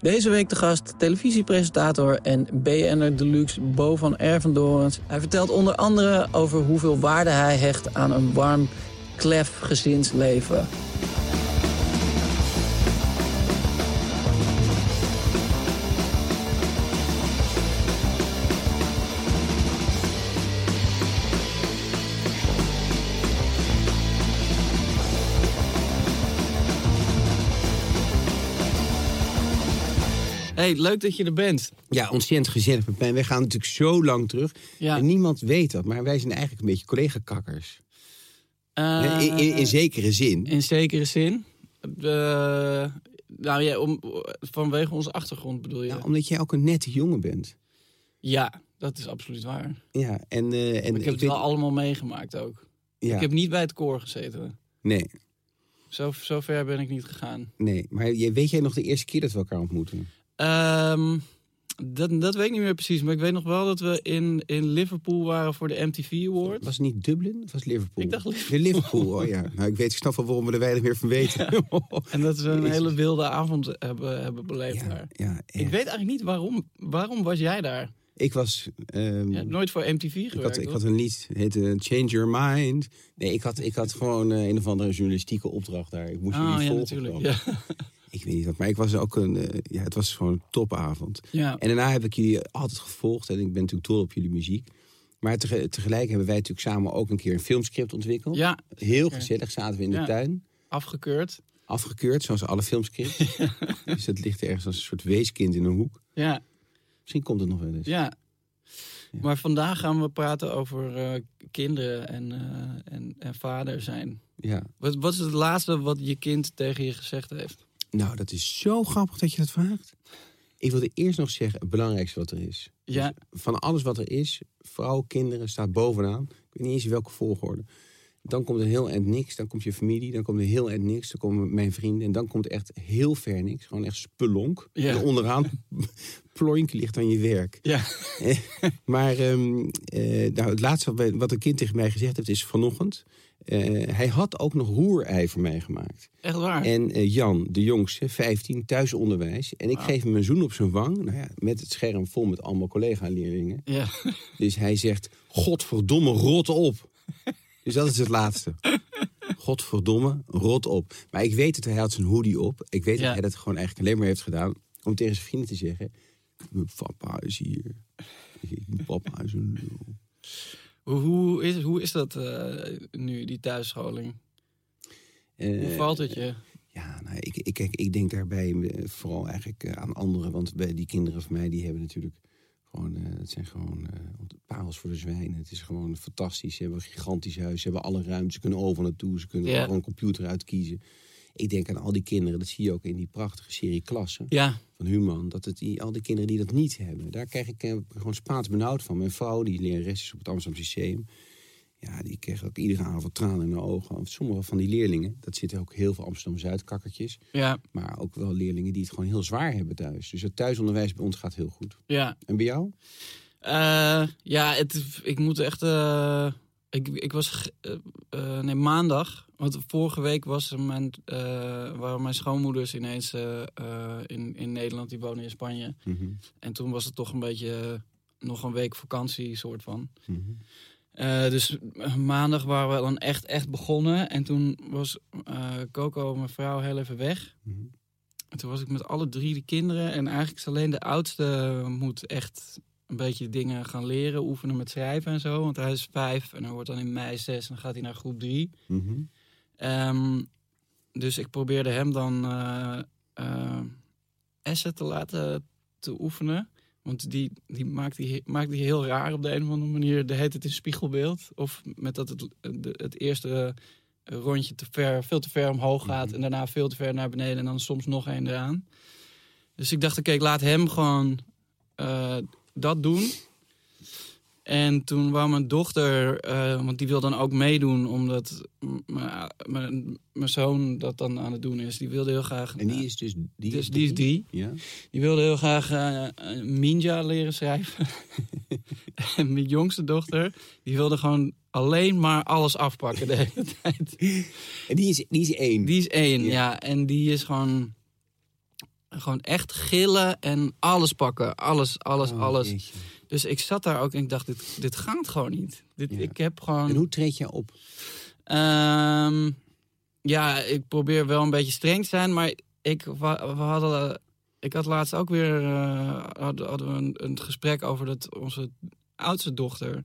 Deze week de gast, televisiepresentator en BN'er Deluxe Bo van Ervendorens. Hij vertelt onder andere over hoeveel waarde hij hecht aan een warm, klef gezinsleven. Hey, leuk dat je er bent. Ja, ontzettend gezellig met mij. Wij gaan natuurlijk zo lang terug. Ja. En niemand weet dat, maar wij zijn eigenlijk een beetje collega-kakkers. Eh, in, in, in zekere zin. in zekere zin. Eh, nou ja, om, vanwege onze achtergrond bedoel je? Ja, omdat jij ook een nette jongen bent. Ja, dat is absoluut waar. Ja, en, eh, en ik heb het weet- wel allemaal meegemaakt ook. ja, Ik heb niet bij het koor gezeten. nee, Zo, zo ver ben ik niet gegaan. nee. Maar weet jij nog de eerste keer dat we elkaar ontmoeten? Ehm, dat, dat weet ik niet meer precies. Maar ik weet nog wel dat we in, in Liverpool waren voor de MTV Awards. Was het niet Dublin of was het Liverpool? Ik dacht Liverpool. De Liverpool, oh ja. Nou, ik weet, ik snap wel waarom we er weinig meer van weten. En dat we een Jezus. hele wilde avond hebben, hebben beleefd ja, daar. ja, Ik weet eigenlijk niet waarom. Waarom was jij daar? Ik was... hebt nooit voor MTV gewerkt, ik, had, ik had een lied, het heette Change Your Mind. Nee, ik had, ik had gewoon eh, een of andere journalistieke opdracht daar. Ik moest Ah, jullie ja, volgen. Ja. Ik weet niet wat, maar ik was ook een... eh, ja, het was gewoon een topavond. ja. En daarna heb ik jullie altijd gevolgd en ik ben natuurlijk dol op jullie muziek. Maar tege- tegelijk hebben wij natuurlijk samen ook een keer een filmscript ontwikkeld. ja, Heel gezellig zaten we in de Ja. tuin. afgekeurd. Afgekeurd, zoals alle filmscripts. dus dat ligt ergens als een soort weeskind in een hoek. Ja, Misschien komt het nog wel eens. ja. Maar vandaag gaan we praten over eh, kinderen en, eh, en, en vader zijn. Ja. Wat, wat is het laatste wat je kind tegen je gezegd heeft? Nou, dat is zo grappig dat je dat vraagt. Ik wilde eerst nog zeggen, het belangrijkste wat er is. Ja. Dus van alles wat er is, vrouw, kinderen, staat bovenaan. Ik weet niet eens in welke volgorde. Dan komt er heel eind niks, dan komt je familie, dan komt er heel eind niks, dan komen mijn vrienden. En dan komt echt heel ver niks, gewoon echt spelonk. Ja. En onderaan ploink ligt aan je werk. Ja. Maar ehm, eh, nou, het laatste wat, een kind tegen mij gezegd heeft, is vanochtend. eh, hij had ook nog roerei voor mij gemaakt. Echt waar? En eh, Jan, de jongste, 15, thuisonderwijs. En ik geef hem een zoen op zijn wang. Nou ja, met het scherm vol met allemaal collega-leerlingen. Ja. Dus hij zegt, godverdomme, rot op. dus dat is het laatste. Godverdomme, rot op. Maar ik weet dat hij had zijn hoodie op. Ik weet Ja. dat hij dat gewoon eigenlijk alleen maar heeft gedaan... om tegen zijn vrienden te zeggen... Papa is hier. Papa is een lul. Hoe, is, hoe is dat eh, nu, die thuisscholing? Eh, Hoe valt het je? Ja, nou, ik, ik, ik denk daarbij eh, vooral eigenlijk eh, aan anderen. Want bij die kinderen van mij, die hebben natuurlijk gewoon... eh, het zijn gewoon parels voor de zwijnen. Het is gewoon fantastisch. Ze hebben een gigantisch huis. Ze hebben alle ruimte. Ze kunnen over naartoe. Ze kunnen gewoon een computer uitkiezen. Ik denk aan al die kinderen. Dat zie je ook in die prachtige serie Klassen Ja, van Human. Dat het die, al die kinderen die dat niet hebben. Daar krijg ik eh, gewoon spaats benauwd van. Mijn vrouw, die lerares is op het Amsterdam Lyceum. Ja, die kreeg ook iedere avond tranen in haar ogen. Sommige van die leerlingen, dat zitten ook heel veel Amsterdam-Zuid-kakkertjes. ja, Maar ook wel leerlingen die het gewoon heel zwaar hebben thuis. Dus het thuisonderwijs bij ons gaat heel goed. ja. En bij jou? Eh, ja, het, ik moet echt. eh, ik, ik was eh, nee, maandag. Want vorige week was er mijn, waren mijn schoonmoeders ineens in, in Nederland. Die wonen in Spanje. Mhm, En toen was het toch een beetje nog een week vakantie, soort van. mhm. Eh, dus eh, maandag waren we dan echt, echt begonnen. En toen was eh, Coco, mijn vrouw, heel even weg. Mhm. en toen was ik met alle drie de kinderen. En eigenlijk is alleen de oudste moet echt een beetje dingen gaan leren. Oefenen met schrijven en zo. Want hij is vijf en hij wordt dan in mei zes. En dan gaat hij naar groep drie. Mhm. Ehm, dus ik probeerde hem dan eh, Essen te laten te oefenen. Want die, die maakt, die maakt die heel raar op de een of andere manier. De heet het in spiegelbeeld. Of met dat het, het eerste rondje te ver, veel te ver omhoog gaat. En daarna veel te ver naar beneden. En dan soms nog één eraan. Dus ik dacht, oké, ik laat hem gewoon eh, dat doen. En toen wou mijn dochter, eh, want die wil dan ook meedoen, omdat mijn- zoon dat dan aan het doen is. Die wilde heel graag. En die is dus... Die dus die is drie. Ja? Die wilde heel graag eh, eh, Minja leren schrijven. en mijn jongste dochter, die wilde gewoon alleen maar alles afpakken de hele tijd. En die is, die is één. Die is één, Ja. ja. En die is gewoon, gewoon echt gillen en alles pakken. Alles, alles, Oh, alles. jeetje. Dus ik zat daar ook en ik dacht, dit, dit gaat gewoon niet. Dit, Ja. Ik heb gewoon... En hoe treed je op? Ehm, ja, ik probeer wel een beetje streng te zijn, maar ik, we hadden, ik had laatst ook weer eh, hadden, hadden we een, een gesprek over dat onze oudste dochter.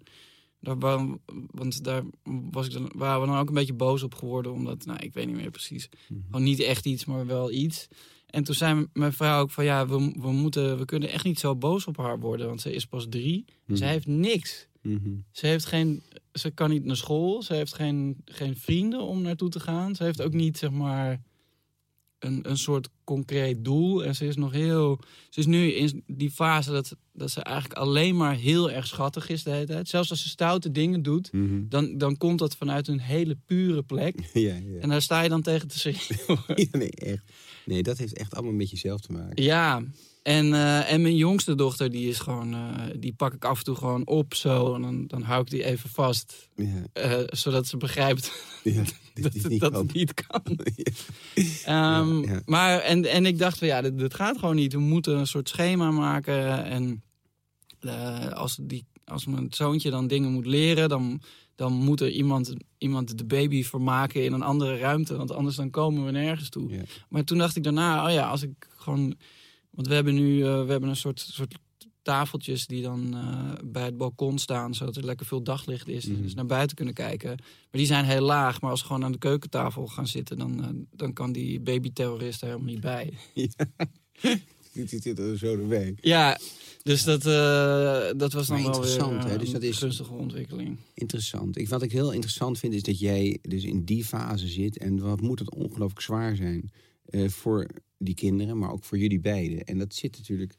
Daar, wa- want daar was ik dan, waren we dan ook een beetje boos op geworden, omdat, nou, ik weet niet meer precies. Gewoon niet echt iets, maar wel iets. En toen zei mijn vrouw ook van ja, we, we, moeten, we kunnen echt niet zo boos op haar worden, want ze is pas drie. Zij heeft niks. Mhm. Ze heeft geen, ze kan niet naar school. Ze heeft geen, geen vrienden om naartoe te gaan. Ze heeft ook niet, zeg maar, een, een soort concreet doel. En ze is nog heel. Ze is nu in die fase dat, dat ze eigenlijk alleen maar heel erg schattig is de hele tijd. Zelfs als ze stoute dingen doet, Mhm. dan, dan komt dat vanuit een hele pure plek. Ja, ja. En daar sta je dan tegen te. Ja, nee, echt. Nee, dat heeft echt allemaal met jezelf te maken. Ja, en, eh, en mijn jongste dochter, die is gewoon, eh, die pak ik af en toe gewoon op zo. En dan, dan hou ik die even vast. Ja, eh, zodat ze begrijpt ja. Dat, het- niet dat kan. het niet kan. Ja. Ehm. Maar, en, en ik dacht van ja, dit, dit gaat gewoon niet. We moeten een soort schema maken. En als, die, als mijn zoontje dan dingen moet leren, dan, dan moet er iemand, iemand de baby vermaken in een andere ruimte. Want anders dan komen we nergens toe. Maar toen dacht ik daarna, oh ja, als ik gewoon. Want we hebben nu eh, we hebben een soort, soort tafeltjes die dan eh, bij het balkon staan, zodat er lekker veel daglicht is. Mhm. Dus naar buiten kunnen kijken. Maar die zijn heel laag. Maar als we gewoon aan de keukentafel gaan zitten, dan, eh, dan kan die babyterrorist er helemaal niet bij. Dit zit er zo erbij. Ja, dus dat, dat was dan Maar wel interessant, Dus dat een is- gunstige ontwikkeling. Interessant. Ik, wat ik heel interessant vind, is dat jij dus in die fase zit. En wat moet het ongelooflijk zwaar zijn eh, voor die kinderen, maar ook voor jullie beiden. En dat zit natuurlijk.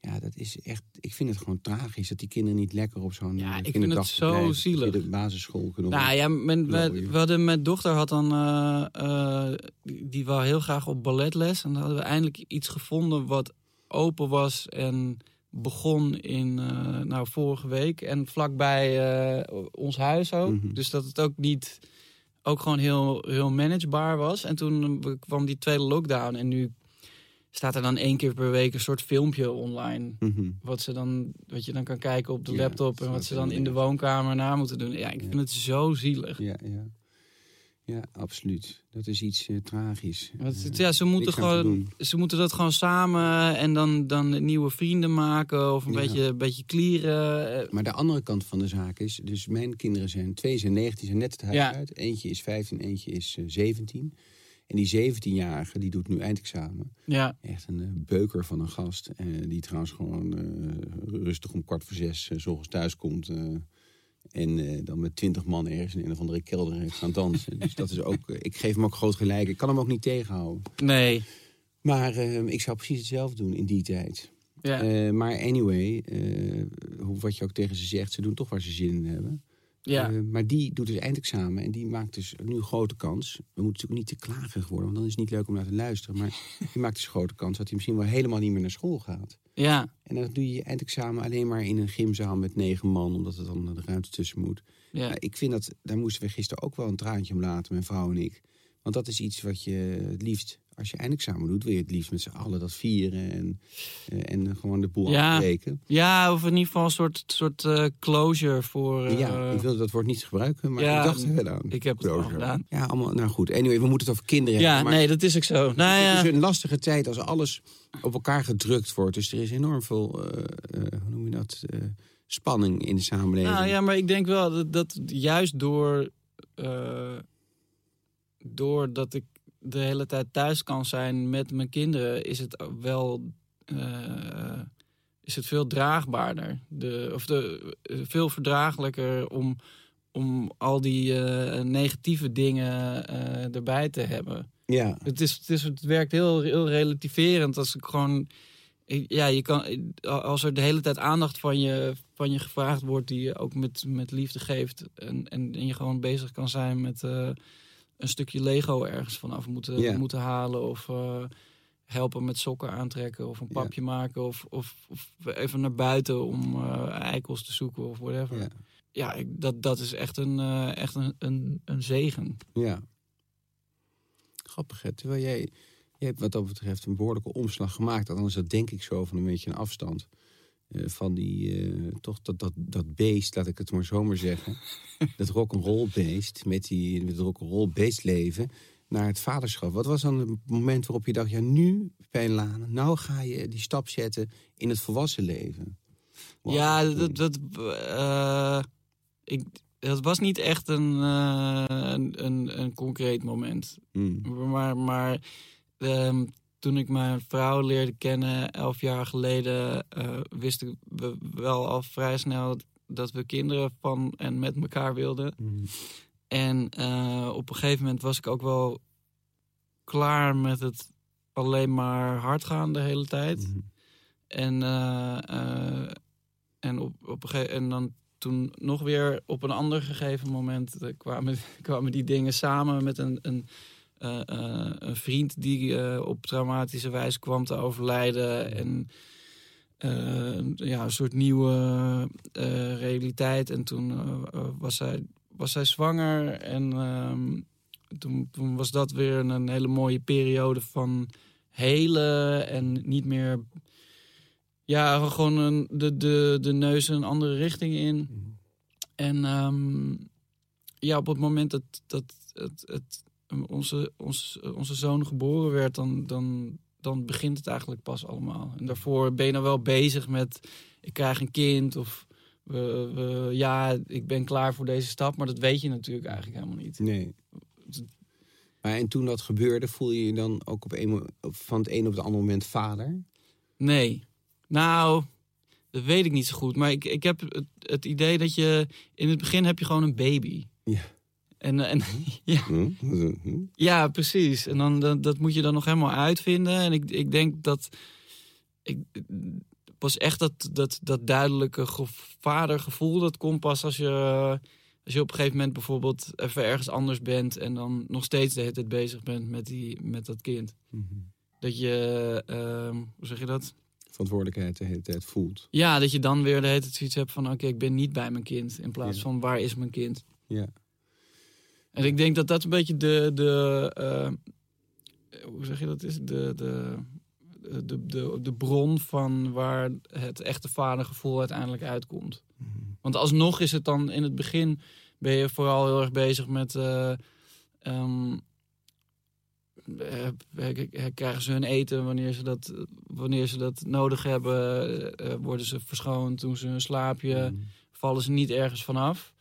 Ja, dat is echt. Ik vind het gewoon tragisch dat die kinderen niet lekker op zo'n. Ja, eh, ik vind het zo zielig. De basisschool kunnen Nou ja, mijn, we, hadden mijn dochter had dan, eh, die, wou heel graag op balletles. En dan hadden we eindelijk iets gevonden wat open was en begon in, nou, vorige week. En vlakbij ons huis ook. Mhm. Dus dat het ook niet, ook gewoon heel, heel managebaar was. En toen eh, kwam die tweede lockdown en nu staat er dan één keer per week een soort filmpje online. Mhm. Wat, ze dan, wat je dan kan kijken op de Ja, laptop en wat ze dan in de woonkamer na moeten doen. Ja, ik Ja. vind het zo zielig. Ja, ja. Ja, absoluut. Dat is iets eh, tragisch. Eh, het- ja, ze moeten, gewoon, ze moeten dat gewoon samen en dan, dan nieuwe vrienden maken of een Ja. beetje, beetje klieren. Eh, Maar de andere kant van de zaak is, dus mijn kinderen zijn, twee zijn 19, zijn net het huis Ja. uit. Eentje is 15, eentje is eh, 17. En die 17-jarige, die doet nu eindexamen. Ja, Echt een eh, beuker van een gast. eh, die trouwens gewoon eh, rustig om kwart voor zes eh, 's ochtends thuis komt. En eh, dan met twintig man ergens in een of andere kelder heeft gaan dansen. dus dat is ook, eh, ik geef hem ook groot gelijk. Ik kan hem ook niet tegenhouden. nee. Maar eh, ik zou precies hetzelfde doen in die tijd. Ja, maar anyway, hoe, wat je ook tegen ze zegt, ze doen toch waar ze zin in hebben. Ja. Eh, maar die doet dus eindexamen en die maakt dus nu een grote kans. We moeten natuurlijk niet te klagerig worden, want dan is het niet leuk om naar te luisteren. Maar die maakt dus een grote kans dat hij misschien wel helemaal niet meer naar school gaat. ja, En dan doe je je eindexamen alleen maar in een gymzaal met negen man, omdat er dan de ruimte tussen moet. ja. Nou, ik vind dat, daar moesten we gisteren ook wel een traantje om laten, mijn vrouw en ik. Want dat is iets wat je het liefst, als je eindexamen doet, wil je het liefst met z'n allen dat vieren en, eh, en gewoon de boel Ja. afbreken. Ja, of in ieder geval een soort, soort eh, closure voor... eh, ja, ik wil dat woord niet gebruiken, maar ja, ik dacht er wel aan. ik heb het Closure. gedaan. Ja, allemaal, nou goed. Anyway, we moeten het over kinderen Ja, hebben. nee, dat is ook zo. Nou ja, Het is een lastige tijd als alles op elkaar gedrukt wordt. Dus er is enorm veel, hoe noem je dat, spanning in de samenleving. Nou ja, maar ik denk wel dat, dat juist door, doordat ik de hele tijd thuis kan zijn met mijn kinderen, is het wel eh, is het veel draagbaarder. De, of de, eh, veel verdraaglijker om, om al die eh, negatieve dingen erbij te hebben. ja. Het, is, het, is, het werkt heel, heel relativerend als ik gewoon. Ja, je kan, als er de hele tijd aandacht van je, van je gevraagd wordt, die je ook met, met liefde geeft. En, en, en je gewoon bezig kan zijn met een stukje Lego ergens vanaf moeten, moeten halen. Of eh, helpen met sokken aantrekken. Of een papje maken. Of, of, of even naar buiten om eh, eikels te zoeken of whatever. Ja. Ja, ik, dat, dat is echt een, eh, echt een, een, een zegen. Ja. Grappig, hè? Terwijl jij, jij hebt wat dat betreft een behoorlijke omslag gemaakt. Althans, dat denk ik zo van een beetje een afstand. Eh, van die, eh, toch dat, dat, dat beest, laat ik het maar zo maar zeggen. dat rock'n'roll beest, met, die, met rock'n'roll beestleven, naar het vaderschap. Wat was dan het moment waarop je dacht, ja nu, Pijn Lane, nou ga je die stap zetten in het volwassen leven? Wow. Ja, dat, dat, eh, ik, dat was niet echt een, een, een, een concreet moment. Hmm. Maar, maar ehm, toen ik mijn vrouw leerde kennen, elf jaar geleden, eh, wisten we wel al vrij snel dat we kinderen van en met elkaar wilden. Hmm. En eh, op een gegeven moment was ik ook wel klaar met het alleen maar hard gaan de hele tijd. Mhm. En, eh, en, op, op een en dan toen nog weer op een ander gegeven moment kwamen, kwamen die dingen samen met een, een, eh, eh, een vriend die eh, op traumatische wijze kwam te overlijden. En ja, een soort nieuwe realiteit. En toen was, zij, was zij zwanger. En ehm, toen, toen was dat weer een, hele mooie periode van helen en niet meer ja, gewoon een, de, de, de neus een andere richting in. En ehm, ja, op het moment dat, dat het, het, onze, onze, onze zoon geboren werd, dan, dan, dan begint het eigenlijk pas allemaal. En daarvoor ben je dan wel bezig met, ik krijg een kind of we, we, ja, ik ben klaar voor deze stap. Maar dat weet je natuurlijk eigenlijk helemaal niet. Nee. Maar en toen dat gebeurde, voel je je dan ook op een, van het een op het andere moment vader? Nee. Nou, dat weet ik niet zo goed. Maar ik, ik heb het, het idee dat je... In het begin heb je gewoon een baby. Ja. En, en, ja, Hm? Hm? ja, precies. En dan, dat, dat moet je dan nog helemaal uitvinden. En ik, ik denk dat... Ik, pas echt dat, dat, dat duidelijke ge- vadergevoel... dat komt pas als je, als je op een gegeven moment bijvoorbeeld... even ergens anders bent... en dan nog steeds de hele tijd bezig bent met, die, met dat kind. Mhm. Dat je... ehm, hoe zeg je dat? Verantwoordelijkheid de hele tijd voelt. Ja, dat je dan weer de hele tijd zoiets hebt van... oké, ik ben niet bij mijn kind. In plaats Ja. van, waar is mijn kind? Ja. En ik denk dat dat een beetje de... de eh, hoe zeg je dat is? De, de, de, de, de bron van waar het echte vadergevoel uiteindelijk uitkomt. Want alsnog is het dan in het begin... ben je vooral heel erg bezig met... eh, ehm, eh, krijgen ze hun eten wanneer ze dat, wanneer ze dat nodig hebben? worden ze verschoond? Doen ze hun slaapje? Mhm. vallen ze niet ergens vanaf.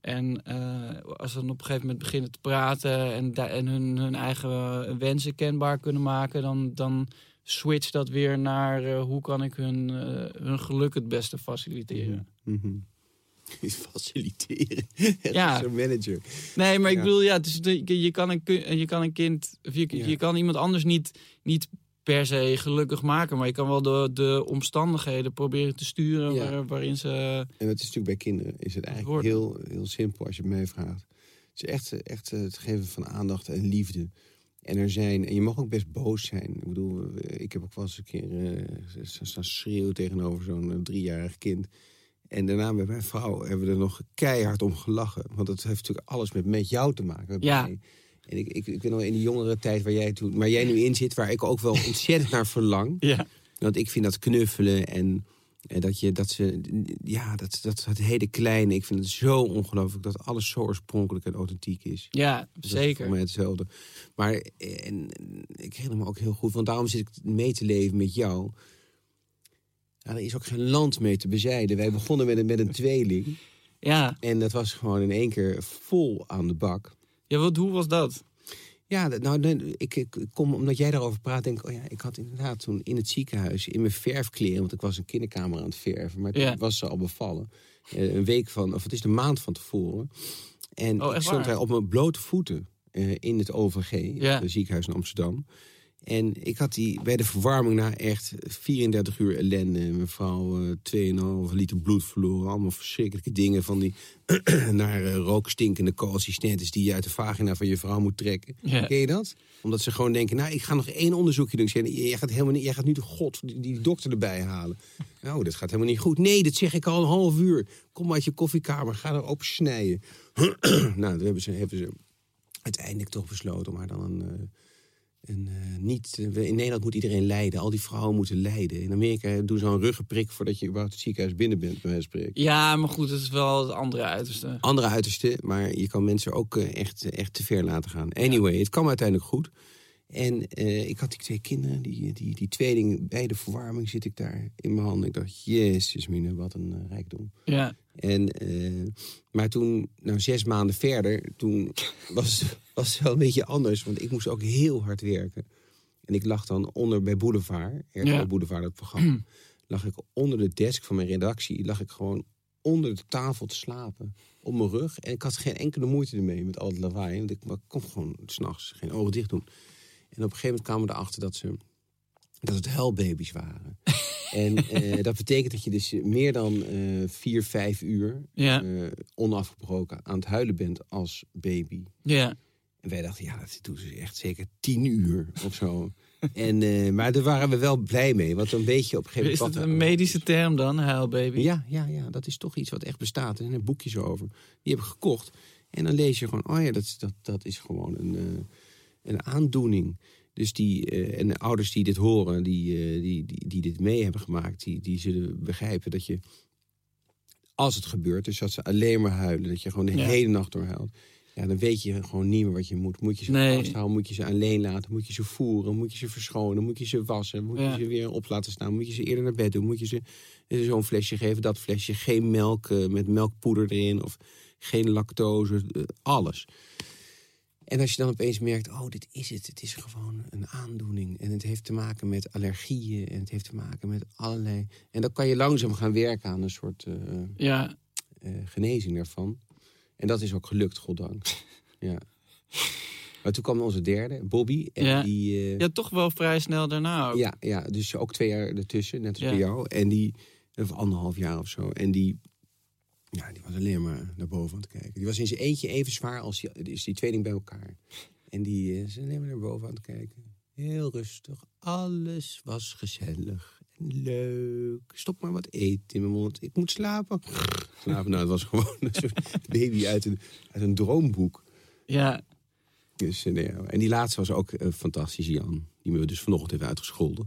En eh, als ze dan op een gegeven moment beginnen te praten en, hun, hun eigen wensen kenbaar kunnen maken, dan, dan switcht dat weer naar eh, hoe kan ik hun, eh, hun geluk het beste faciliteren. Is faciliteren. Ja. Zo'n manager. Nee, maar ik bedoel, ja, je, je, kan een, je kan een kind, of je, Ja. je kan iemand anders niet, niet per se gelukkig maken, maar je kan wel de, de omstandigheden proberen te sturen Ja. waar- waarin ze. En dat is natuurlijk bij kinderen is het eigenlijk heel, heel simpel als je het mij vraagt. Het is echt, echt eh, het geven van aandacht en liefde. En er zijn, en je mag ook best boos zijn. Ik bedoel, eh, ik heb ook wel eens een keer eh, staan schreeuwen tegenover zo'n eh, driejarig kind. En daarna met mijn vrouw hebben we er nog keihard om gelachen. Want dat heeft natuurlijk alles met, met jou te maken. Met Ja. mij. En ik, ik, ik ben al in die jongere tijd waar jij, toen, waar jij nu in zit... waar ik ook wel ontzettend naar verlang. Ja. Want ik vind dat knuffelen en, en dat je dat ze ja dat dat het hele kleine. Ik vind het zo ongelooflijk dat alles zo oorspronkelijk en authentiek is. Ja, Dat zeker. voor mij hetzelfde. Maar en, ik herinner me ook heel goed, want daarom zit ik mee te leven met jou. Ja, er is ook geen land mee te bezijden. Wij begonnen met een, met een tweeling. Ja. En dat was gewoon in één keer vol aan de bak. Ja, wat, hoe was dat? Ja, nou, nee, ik, ik kom, omdat jij daarover praat, denk ik, oh ja, ik had inderdaad toen in het ziekenhuis in mijn verfkleren, want ik was een kinderkamer aan het verven, maar toen Ja. was ze al bevallen. Eh, Een week van, of het is de maand van tevoren. En Oh, ik stond daar op mijn blote voeten eh, in het OVG, Ja. het ziekenhuis in Amsterdam. En ik had die bij de verwarming na echt 34 uur ellende. Mijn vrouw eh 2,5 liter bloed verloren. Allemaal verschrikkelijke dingen van die naar eh, rookstinkende co-assistentes die je uit de vagina van je vrouw moet trekken. Ja. Ken je dat? Omdat ze gewoon denken, nou, ik ga nog één onderzoekje doen. Jij gaat helemaal niet, jij gaat nu de god, die, die dokter erbij halen. Nou, dat gaat helemaal niet goed. Nee, dat zeg ik al een half uur. Kom uit je koffiekamer, ga er op snijden. nou, toen hebben ze, hebben ze uiteindelijk toch besloten om haar dan een... eh, een, eh, niet, eh, in Nederland moet iedereen lijden. Al die vrouwen moeten lijden. In Amerika doen ze al een ruggenprik voordat je überhaupt het ziekenhuis binnen bent, bij spreken. Ja, maar goed, het is wel het andere uiterste. Andere uiterste, maar je kan mensen ook eh, echt, echt te ver laten gaan. Anyway, het kwam uiteindelijk goed. En eh, ik had die twee kinderen, die, die, die tweeling, bij de verwarming zit ik daar in mijn handen. Ik dacht, jezus mine, wat een eh, rijkdom. Ja. En, eh, maar toen, nou zes maanden verder, toen was, was het wel een beetje anders. Want ik moest ook heel hard werken. En ik lag dan onder bij Boulevard, RTL Ja. Boulevard, dat programma. lag ik onder de desk van mijn redactie, lag ik gewoon onder de tafel te slapen. Op mijn rug. En ik had geen enkele moeite ermee met al het lawaai. Want ik kon gewoon s'nachts geen ogen dicht doen. En op een gegeven moment kwamen we erachter dat ze dat het huilbaby's waren. en eh, dat betekent dat je dus meer dan eh, vier, vijf uur Ja. eh, onafgebroken aan het huilen bent als baby. Ja. En wij dachten, ja, dat doen ze echt zeker tien uur of zo. en, maar daar waren we wel blij mee, want dan weet je op een gegeven Is moment... het wat een medische term dan, huilbaby? Ja, ja, ja, dat is toch iets wat echt bestaat. Er zijn boekjes over. Die heb ik gekocht. En dan lees je gewoon, oh ja, dat, is- dat, dat is gewoon een, een aandoening. Dus die, eh, en de ouders die dit horen, die, eh, die, die, die dit mee hebben gemaakt, die, die zullen begrijpen dat je, als het gebeurt, dus dat ze alleen maar huilen, dat je gewoon de Ja. hele nacht door huilt. Ja, dan weet je gewoon niet meer wat je moet. Moet je ze Nee. vasthouden, moet je ze alleen laten, moet je ze voeren, moet je ze verschonen, moet je ze wassen, moet Ja. je ze weer op laten staan, moet je ze eerder naar bed doen, moet je ze eh, zo'n flesje geven, dat flesje, geen melk met melkpoeder erin of geen lactose, alles. En als je dan opeens merkt, oh, dit is het. Het is gewoon een aandoening. En het heeft te maken met allergieën. En het heeft te maken met allerlei... En dan kan je langzaam gaan werken aan een soort eh, Ja. eh, genezing daarvan. En dat is ook gelukt, goddank. ja. Maar toen kwam onze derde, Bobby. En Ja. die... eh, ja, toch wel vrij snel daarna ook. ja, ja, dus ook twee jaar ertussen, net als Ja. bij jou. En die, of anderhalf jaar of zo. En die, ja, die was alleen maar naar boven aan het kijken. Die was in zijn eentje even zwaar als die, is die tweeling bij elkaar. En die is alleen maar naar boven aan het kijken. Heel rustig. Alles was gezellig en leuk. Stop maar wat eten in mijn mond. Ik moet slapen. Slapen, nou, het was gewoon een soort baby uit een, uit een droomboek. Ja. Dus, eh, nee, en die laatste was ook eh, fantastisch, Jan. Die me dus vanochtend heeft uitgescholden.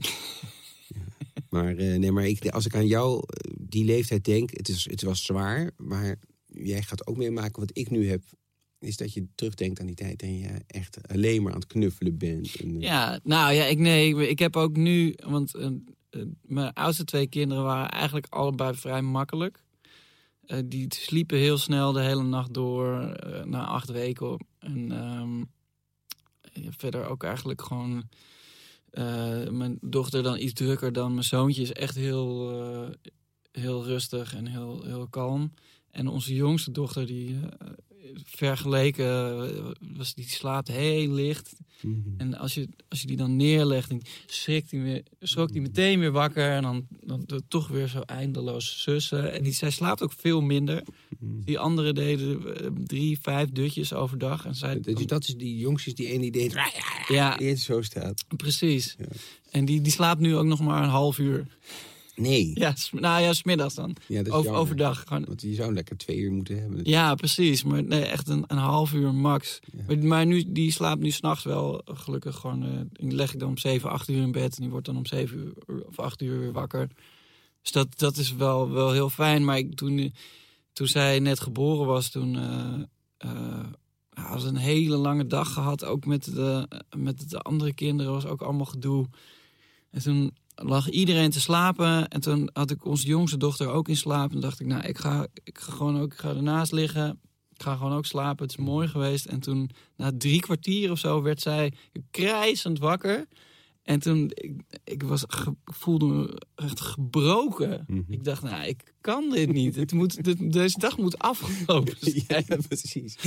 Maar, eh, nee, maar ik, als ik aan jou eh, die leeftijd denk, het, is, het was zwaar. Maar jij gaat ook meemaken wat ik nu heb. Is dat je terugdenkt aan die tijd en je echt alleen maar aan het knuffelen bent. En, eh, Ja, nou ja, ik, nee, ik, heb ook nu, want mijn oudste twee kinderen waren eigenlijk allebei vrij makkelijk. Die sliepen heel snel de hele nacht door, na acht weken. En ehm, verder ook eigenlijk gewoon, eh, mijn dochter dan iets drukker dan mijn zoontje is echt heel, eh, heel rustig en heel, heel kalm. En onze jongste dochter, die eh, vergeleken, eh, was, die slaapt heel licht. mhm. En als je, als je die dan neerlegt, dan schrikt hij weer, schrok hij meteen weer wakker. En dan, dan, dan toch weer zo eindeloos sussen. En die, zij slaapt ook veel minder. Mhm. Die anderen deden eh, drie, vijf dutjes overdag. En zij, Dat, is- dat is die jongste, die ene die deed, ja, die zo staat. precies. Ja. En die, die slaapt nu ook nog maar een half uur. Nee. Ja, nou ja, smiddags dan. Ja, dat is Over, overdag. Gewoon, Want je zou lekker twee uur moeten hebben. ja, precies. Maar nee, echt een, een half uur max. Ja. Maar, maar nu, die slaapt nu s'nachts wel eh, gelukkig gewoon... eh, die leg ik dan om 7, 8 uur in bed. En die wordt dan om 7 uur of 8 uur weer wakker. Dus dat, dat is wel, wel heel fijn. Maar ik, toen, toen zij net geboren was, toen... eh eh, ja, had ze een hele lange dag gehad. Ook met de, met de andere kinderen was ook allemaal gedoe. En toen lag iedereen te slapen. En toen had ik onze jongste dochter ook in slaap. En dacht ik, nou, ik ga, ik ga gewoon ook ik ga ernaast liggen. Ik ga gewoon ook slapen. Het is mooi geweest. En toen, na drie kwartier of zo, werd zij krijsend wakker. En toen, ik, ik was, ge- voelde me echt gebroken. Mhm. Ik dacht, nou, ik kan dit niet. Het moet, dit- deze dag moet afgelopen zijn. Ja, precies.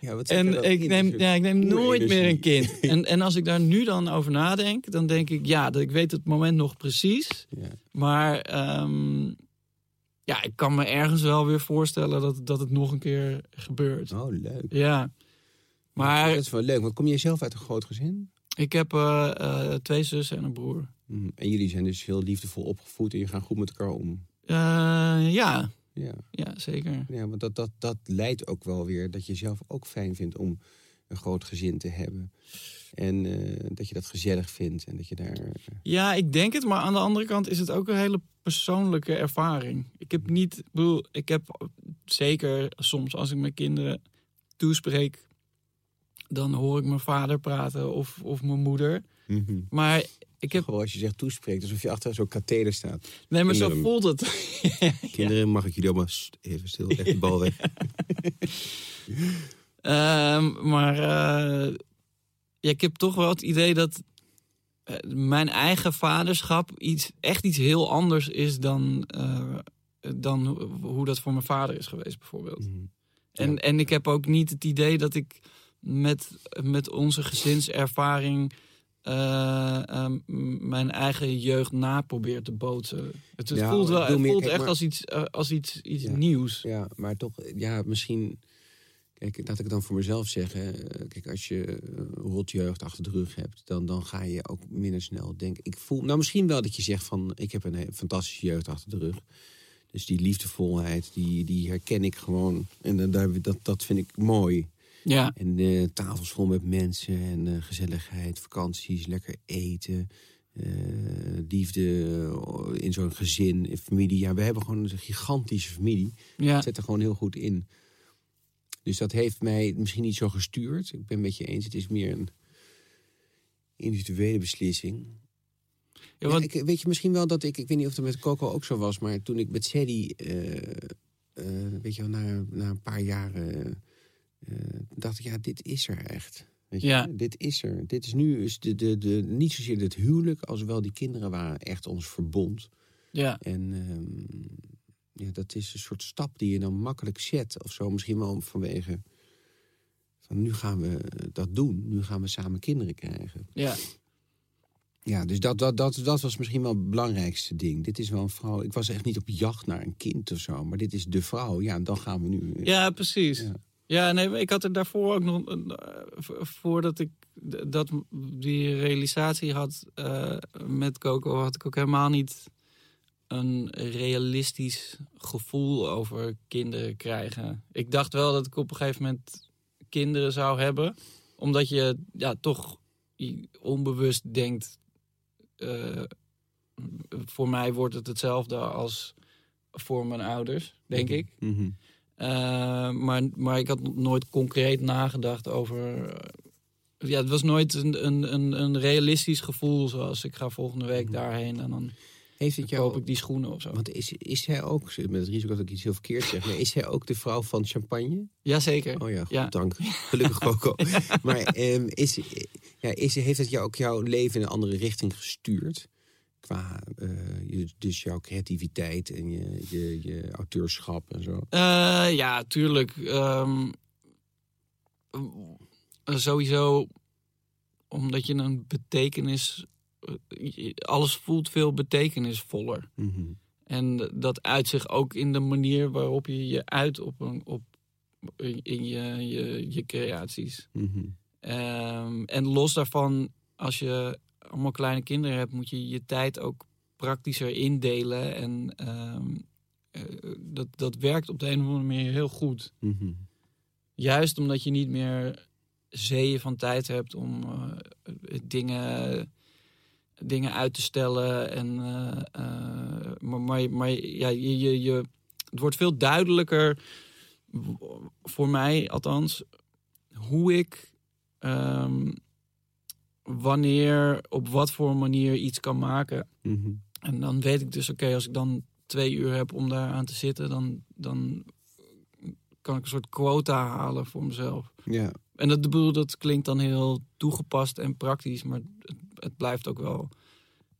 Ja, wat En ik neem, ja, ik neem nooit meer een kind. En, en als ik daar nu dan over nadenk, dan denk ik, ja, dat ik weet het moment nog precies. Ja. Maar ehm, ja, ik kan me ergens wel weer voorstellen dat, dat het nog een keer gebeurt. Oh, leuk. Ja. Maar Dat is wel leuk. Want kom jij zelf uit een groot gezin? Ik heb eh, eh, twee zussen en een broer. Hm, En jullie zijn dus heel liefdevol opgevoed en je gaat goed met elkaar om. Eh, ja, Ja, ja, zeker. ja want dat, dat, dat leidt ook wel weer dat je zelf ook fijn vindt om een groot gezin te hebben. En dat je dat gezellig vindt en dat je daar... Ja, ik denk het, maar aan de andere kant is het ook een hele persoonlijke ervaring. Ik heb niet, ik bedoel, ik heb zeker soms als ik mijn kinderen toespreek, dan hoor ik mijn vader praten of, of mijn moeder. mhm. Maar ik heb, Gewoon als je zegt toespreekt, alsof je achter zo'n katheder staat. nee, maar zo voelt het. Kinderen, mag ik jullie allemaal even stil, leg de bal weg. Ehm, maar eh, ja, ik heb toch wel het idee dat eh, mijn eigen vaderschap iets, echt iets heel anders is dan, eh, dan ho- hoe dat voor mijn vader is geweest, bijvoorbeeld. Mhm. En, Ja. en ik heb ook niet het idee dat ik met, met onze gezinservaring eh, ehm, mijn eigen jeugd na probeer te bootsen. Het, het Ja, voelt, wel, het voelt echt maar- als iets, eh, als iets, iets Ja. nieuws. Ja, maar toch, ja, misschien. Kijk, laat ik het dan voor mezelf zeggen. Eh, Kijk, als je eh, rotjeugd achter de rug hebt, dan, dan ga je ook minder snel denken. Ik voel, nou misschien wel dat je zegt van, ik heb een he- fantastische jeugd achter de rug. Dus die liefdevolheid, die, die herken ik gewoon. En dat, dat vind ik mooi. Ja, En eh, tafels vol met mensen en eh, gezelligheid, vakanties, lekker eten. eh, liefde eh, in zo'n gezin, in familie. Ja, we hebben gewoon een gigantische familie. ja. Het zet er gewoon heel goed in. Dus dat heeft mij misschien niet zo gestuurd. Ik ben het met je eens. Het is meer een individuele beslissing. Ja, Ja, want- ik, weet je misschien wel dat ik... Ik weet niet of het met Coco ook zo was... maar toen ik met Sadie... weet je wel, na, na een paar jaren... eh, dacht ik, ja, dit is er echt. Weet je? Ja. Dit is er. Dit is nu is de, de, de, niet zozeer het huwelijk... als wel die kinderen waren echt ons verbond. ja. En ehm, ja, dat is een soort stap die je dan makkelijk zet. Of zo, misschien wel vanwege... Van nu gaan we dat doen. Nu gaan we samen kinderen krijgen. ja. Ja, dus dat, dat, dat, dat was misschien wel het belangrijkste ding. Dit is wel een vrouw. Ik was echt niet op jacht naar een kind of zo. Maar dit is de vrouw. Ja, dan gaan we nu. Ja, precies. Ja. Ja. nee, ik had er daarvoor ook nog, eh, vo- voordat ik dat, die realisatie had eh, met Coco, had ik ook helemaal niet een realistisch gevoel over kinderen krijgen. Ik dacht wel dat ik op een gegeven moment kinderen zou hebben, omdat je ja, toch onbewust denkt, eh, voor mij wordt het hetzelfde als voor mijn ouders, denk ik. Mhm. Uh, maar, maar ik had nooit concreet nagedacht over. eh, ja, het was nooit een, een, een, een realistisch gevoel zoals ik ga volgende week Mhm. daarheen en dan Heeft het koop jou... ik die schoenen of zo. Want is, is zij ook, met het risico dat ik iets heel verkeerd zeg... maar is zij ook de vrouw van champagne? Jazeker. Oh ja, goed, Ja. dank. Gelukkig Coco. Maar ehm, is, ja, is, heeft het jou ook jouw leven in een andere richting gestuurd? Qua eh, je- dus jouw creativiteit en je, je, je auteurschap en zo. Eh, ja, tuurlijk. Ehm, eh, sowieso omdat je een betekenis. Alles voelt veel betekenisvoller. Mhm. En dat uit zich ook in de manier waarop je je uit op, een, op in je, je, je creaties. Mhm. Ehm, en los daarvan, als je allemaal kleine kinderen hebt, moet je je tijd ook praktischer indelen. En ehm, eh, dat, dat werkt op de een of andere manier heel goed. Mhm. Juist omdat je niet meer zeeën van tijd hebt om eh, dingen, dingen uit te stellen. En, eh, maar maar, maar ja, je, je, je, het wordt veel duidelijker, voor mij althans, hoe ik ehm, wanneer, op wat voor manier iets kan maken. Mhm. En dan weet ik dus, oké, als ik dan twee uur heb om daar aan te zitten, dan, dan kan ik een soort quota halen voor mezelf. Ja, En dat, bedoel, dat klinkt dan heel toegepast en praktisch, maar het, het blijft ook wel.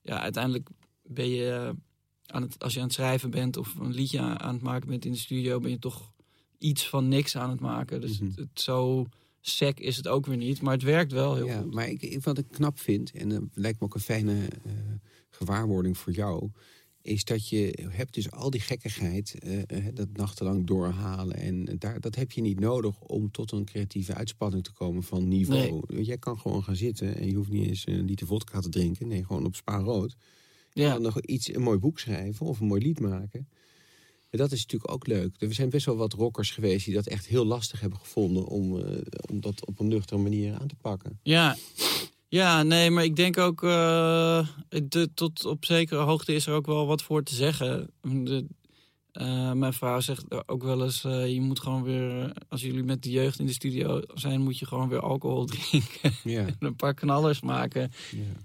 Ja, uiteindelijk ben je aan het, als je aan het schrijven bent of een liedje aan, aan het maken bent in de studio, ben je toch iets van niks aan het maken. Dus Mhm. het, het zo sec is het ook weer niet, maar het werkt wel heel ja goed. maar ik, wat ik knap vind, en dat lijkt me ook een fijne eh, gewaarwording voor jou, is dat je hebt dus al die gekkigheid, eh, dat nachtenlang doorhalen. En daar, dat heb je niet nodig om tot een creatieve uitspanning te komen van niveau. Jij kan gewoon gaan zitten en je hoeft niet eens een liter vodka te drinken. Nee, gewoon op spa rood. Ja, dan nog iets, een mooi boek schrijven of een mooi lied maken. En dat is natuurlijk ook leuk. Er zijn best wel wat rockers geweest die dat echt heel lastig hebben gevonden om, eh, om dat op een nuchtere manier aan te pakken. Ja, ja nee, maar ik denk ook, de, tot op zekere hoogte is er ook wel wat voor te zeggen. De, eh, mijn vrouw zegt ook wel eens, je moet gewoon weer, als jullie met de jeugd in de studio zijn, moet je gewoon weer alcohol drinken en een paar knallers maken.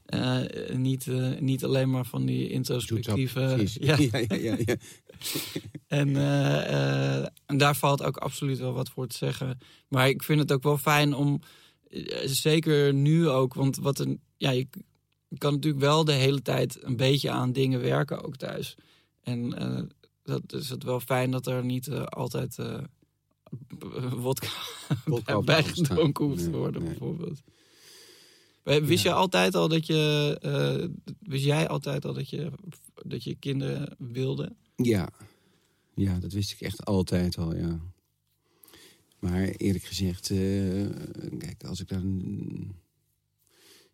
ja. Niet, niet alleen maar van die introspectieve... Ja, ja, ja, ja. en, eh, eh, en daar valt ook absoluut wel wat voor te zeggen. Maar ik vind het ook wel fijn om, eh, zeker nu ook, want wat een, ja, je kan natuurlijk wel de hele tijd een beetje aan dingen werken ook thuis. En dat is het wel fijn dat er niet altijd wodka Wodka op bij tafel staat. gedronken hoeft te worden, nee. bijvoorbeeld. Wist Ja. je altijd al dat je, wist jij altijd al dat je, dat je kinderen wilde? Ja. ja, dat wist ik echt altijd al, ja. Maar eerlijk gezegd, eh, kijk, als ik dan...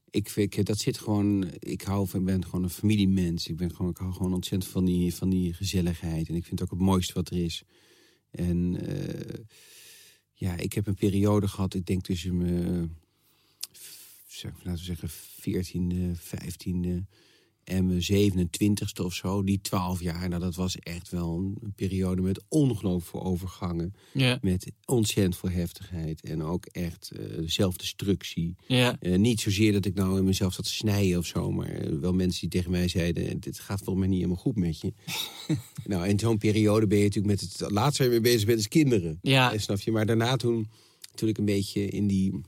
Ik, vind, dat zit gewoon... Ik hou van, ben gewoon een familiemens. Ik, ben gewoon, ik hou gewoon ontzettend van die, van die gezelligheid. En ik vind het ook het mooiste wat er is. En eh, ja, ik heb een periode gehad, ik denk tussen mijn... Laten we zeggen, 14e, 15e en mijn 27ste of zo, die 12 jaar, nou, dat was echt wel een, periode met ongelooflijk veel overgangen. Ja, Met ontzettend veel heftigheid en ook echt eh, zelfdestructie. ja, Eh, niet zozeer dat ik nou in mezelf zat te snijden of zo, maar eh, wel mensen die tegen mij zeiden: Dit gaat volgens mij niet helemaal goed met je. nou, in zo'n periode ben je natuurlijk met het laatste waar je mee bezig bent, is kinderen. ja, Eh, Snap je? Maar daarna toen, toen ik een beetje in die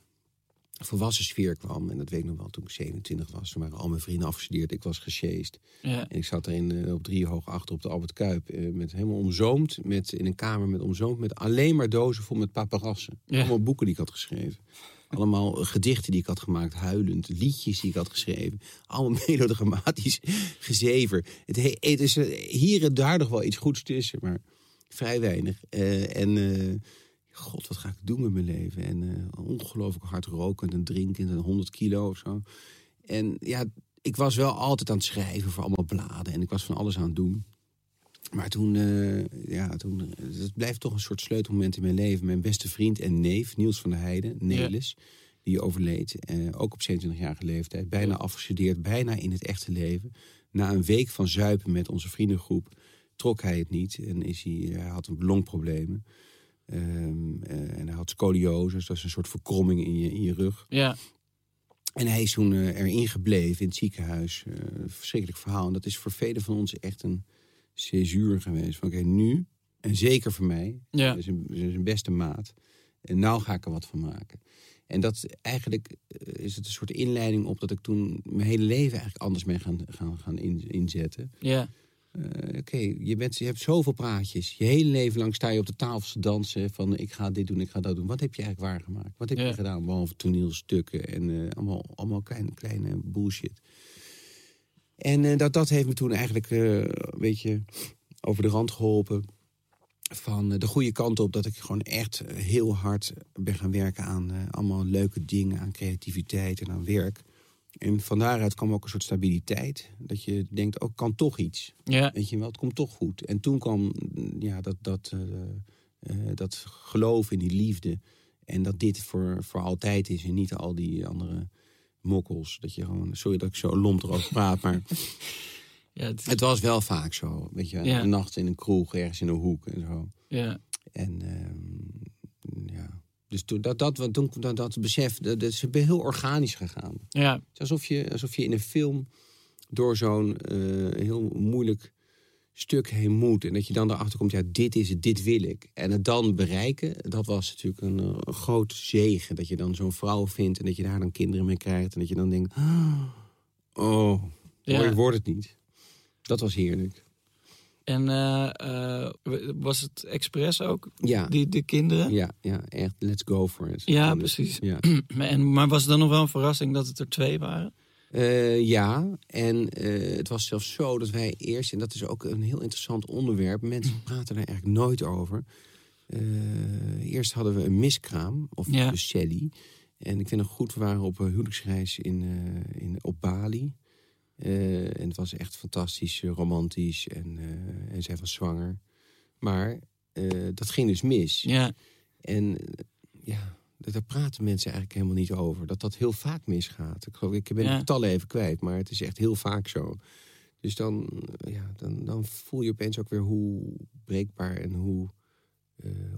volwassen sfeer kwam, en dat weet ik nog wel toen ik 27 was, toen waren al mijn vrienden afgestudeerd, ik was gesjeest. ja, En ik zat er in, eh, op drie hoog achter op de Albert Kuip, eh, met helemaal omzoomd, met, in een kamer met omzoomd, met alleen maar dozen vol met paparassen. Ja. Allemaal boeken die ik had geschreven. Allemaal gedichten die ik had gemaakt, huilend, liedjes die ik had geschreven. Allemaal melodramatisch gezever. Het, he- het is eh, hier en daar nog wel iets goeds tussen, maar vrij weinig. En god, wat ga ik doen met mijn leven? En eh, ongelooflijk hard rokend en drinkend en 100 kilo of zo. En ja, ik was wel altijd aan het schrijven voor allemaal bladen. En ik was van alles aan het doen. Maar toen, eh, ja, toen, eh, het blijft toch een soort sleutelmoment in mijn leven. Mijn beste vriend en neef, Niels van der Heijden, Nelis, die overleed. Eh, ook op 27-jarige leeftijd. Bijna afgestudeerd, bijna in het echte leven. Na een week van zuipen met onze vriendengroep trok hij het niet. En is hij, hij had een longproblemen. Ehm, eh, en hij had scoliose, dus dat is een soort verkromming in je, in je rug. ja, En hij is toen eh, erin gebleven in het ziekenhuis. Eh, verschrikkelijk verhaal. En dat is voor velen van ons echt een césuur geweest. Van oké, nu, en zeker voor mij, ja, dat is een, dat is een beste maat. En nou ga ik er wat van maken. En dat eigenlijk is het een soort inleiding op dat ik toen mijn hele leven eigenlijk anders mee gaan, gaan, gaan in- inzetten. ja, Eh, Oké, je, bent, je hebt zoveel praatjes. Je hele leven lang sta je op de tafel te dansen van ik ga dit doen, ik ga dat doen. Wat heb je eigenlijk waargemaakt? Wat heb Ja. je gedaan? Behalve toneelstukken en eh, allemaal, allemaal kleine, kleine bullshit. En eh, dat, dat heeft me toen eigenlijk een beetje over de rand geholpen. Van de goede kant op dat ik gewoon echt heel hard ben gaan werken aan allemaal leuke dingen, aan creativiteit en aan werk. En van daaruit kwam ook een soort stabiliteit. Dat je denkt, ook kan toch iets. Ja. Weet je wel, het komt toch goed. En toen kwam ja, dat, dat, eh, eh, dat geloof in die liefde. En dat dit voor, voor altijd is en niet al die andere mokkels. Dat je gewoon, sorry dat ik zo lomp erover praat, maar Ja, het, het was wel vaak zo. Weet je, Ja. een nacht in een kroeg, ergens in een hoek en zo. ja. En ehm, ja, dus toen dat, dat, wat- toen, dat, dat besef, dat, dat is heel organisch gegaan. ja. Het is alsof je, alsof je in een film door zo'n eh, heel moeilijk stuk heen moet. En dat je dan erachter komt, ja, dit is het, dit wil ik. En het dan bereiken, dat was natuurlijk een, eh, een groot zegen. Dat je dan zo'n vrouw vindt en dat je daar dan kinderen mee krijgt. En dat je dan denkt, oh, Ja. mooi wordt het niet. Dat was heerlijk. En eh, eh, was het expres ook, Ja, die, de kinderen? ja, ja echt, let's go for it. Ja, En, precies. Ja. Maar, en, maar was het dan nog wel een verrassing dat het er twee waren? Eh, ja, en het was zelfs zo dat wij eerst, en dat is ook een heel interessant onderwerp, mensen praten daar eigenlijk nooit over. Eerst hadden we een miskraam, of Ja. de Sally. En ik vind het goed, we waren op een huwelijksreis in, in, op Bali. Eh, en het was echt fantastisch, eh, romantisch. En, eh, en zij was zwanger. Maar dat ging dus mis. Ja, En ja, daar praten mensen eigenlijk helemaal niet over. Dat dat heel vaak misgaat. Ik, geloof, ik ben Ja. de getallen even kwijt, maar het is echt heel vaak zo. Dus dan, ja, dan, dan voel je opeens ook weer hoe breekbaar en hoe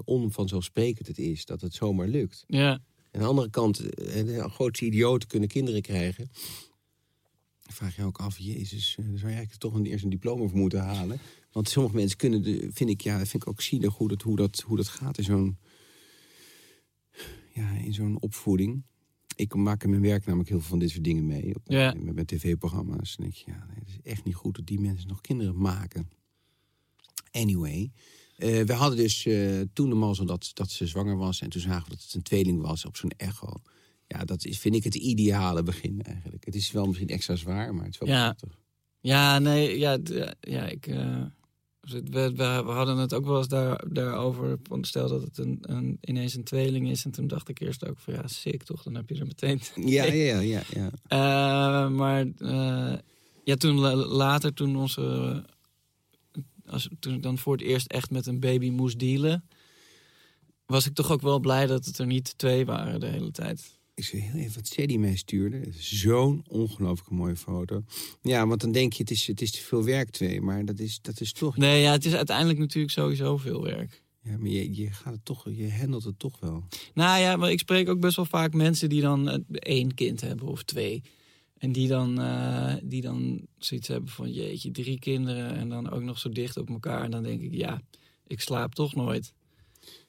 onvanzelfsprekend het is dat het zomaar lukt. ja, Aan de andere kant, grootste idioten kunnen kinderen krijgen. Dan vraag je ook af, jezus, eh, daar zou je eigenlijk toch een, eerst een diploma voor moeten halen. Want sommige mensen kunnen, de, vind ik, ja, vind ik ook zielig hoe dat, hoe dat, hoe dat gaat in zo'n ja, in zo'n opvoeding. Ik maak in mijn werk namelijk heel veel van dit soort dingen mee. Op, Ja. Met mijn tv-programma's. Denk je, ja, nee, het is echt niet goed dat die mensen nog kinderen maken. Anyway. eh, we hadden dus eh, toen de mazzel dat, dat ze zwanger was. En toen zagen we dat het een tweeling was op zo'n echo. Ja, dat is, vind ik het ideale begin eigenlijk. Het is wel misschien extra zwaar, maar het is wel Ja. prachtig. ja, nee, ja, ja ik... eh, we, we, we hadden het ook wel eens daar, daarover. Stel dat het een, een, ineens een tweeling is. En toen dacht ik eerst ook van ja, sick toch? Dan heb je er meteen Ja, ja, ja, ja, ja. Eh, maar eh, ja, toen la- later, toen onze. Als, toen ik dan voor het eerst echt met een baby moest dealen. Was ik toch ook wel blij dat het er niet twee waren de hele tijd. Ik zie heel even wat Sadie mij stuurde. Zo'n ongelooflijk mooie foto. Ja, want dan denk je, het is, het is te veel werk twee. Maar dat is, dat is toch... Nee, ja, het is uiteindelijk natuurlijk sowieso veel werk. Ja, maar je, je gaat het toch, je handelt het toch wel. Nou ja, maar ik spreek ook best wel vaak mensen die dan eh, één kind hebben of twee. En die dan, eh, die dan zoiets hebben van jeetje, drie kinderen en dan ook nog zo dicht op elkaar. En dan denk ik, ja, ik slaap toch nooit.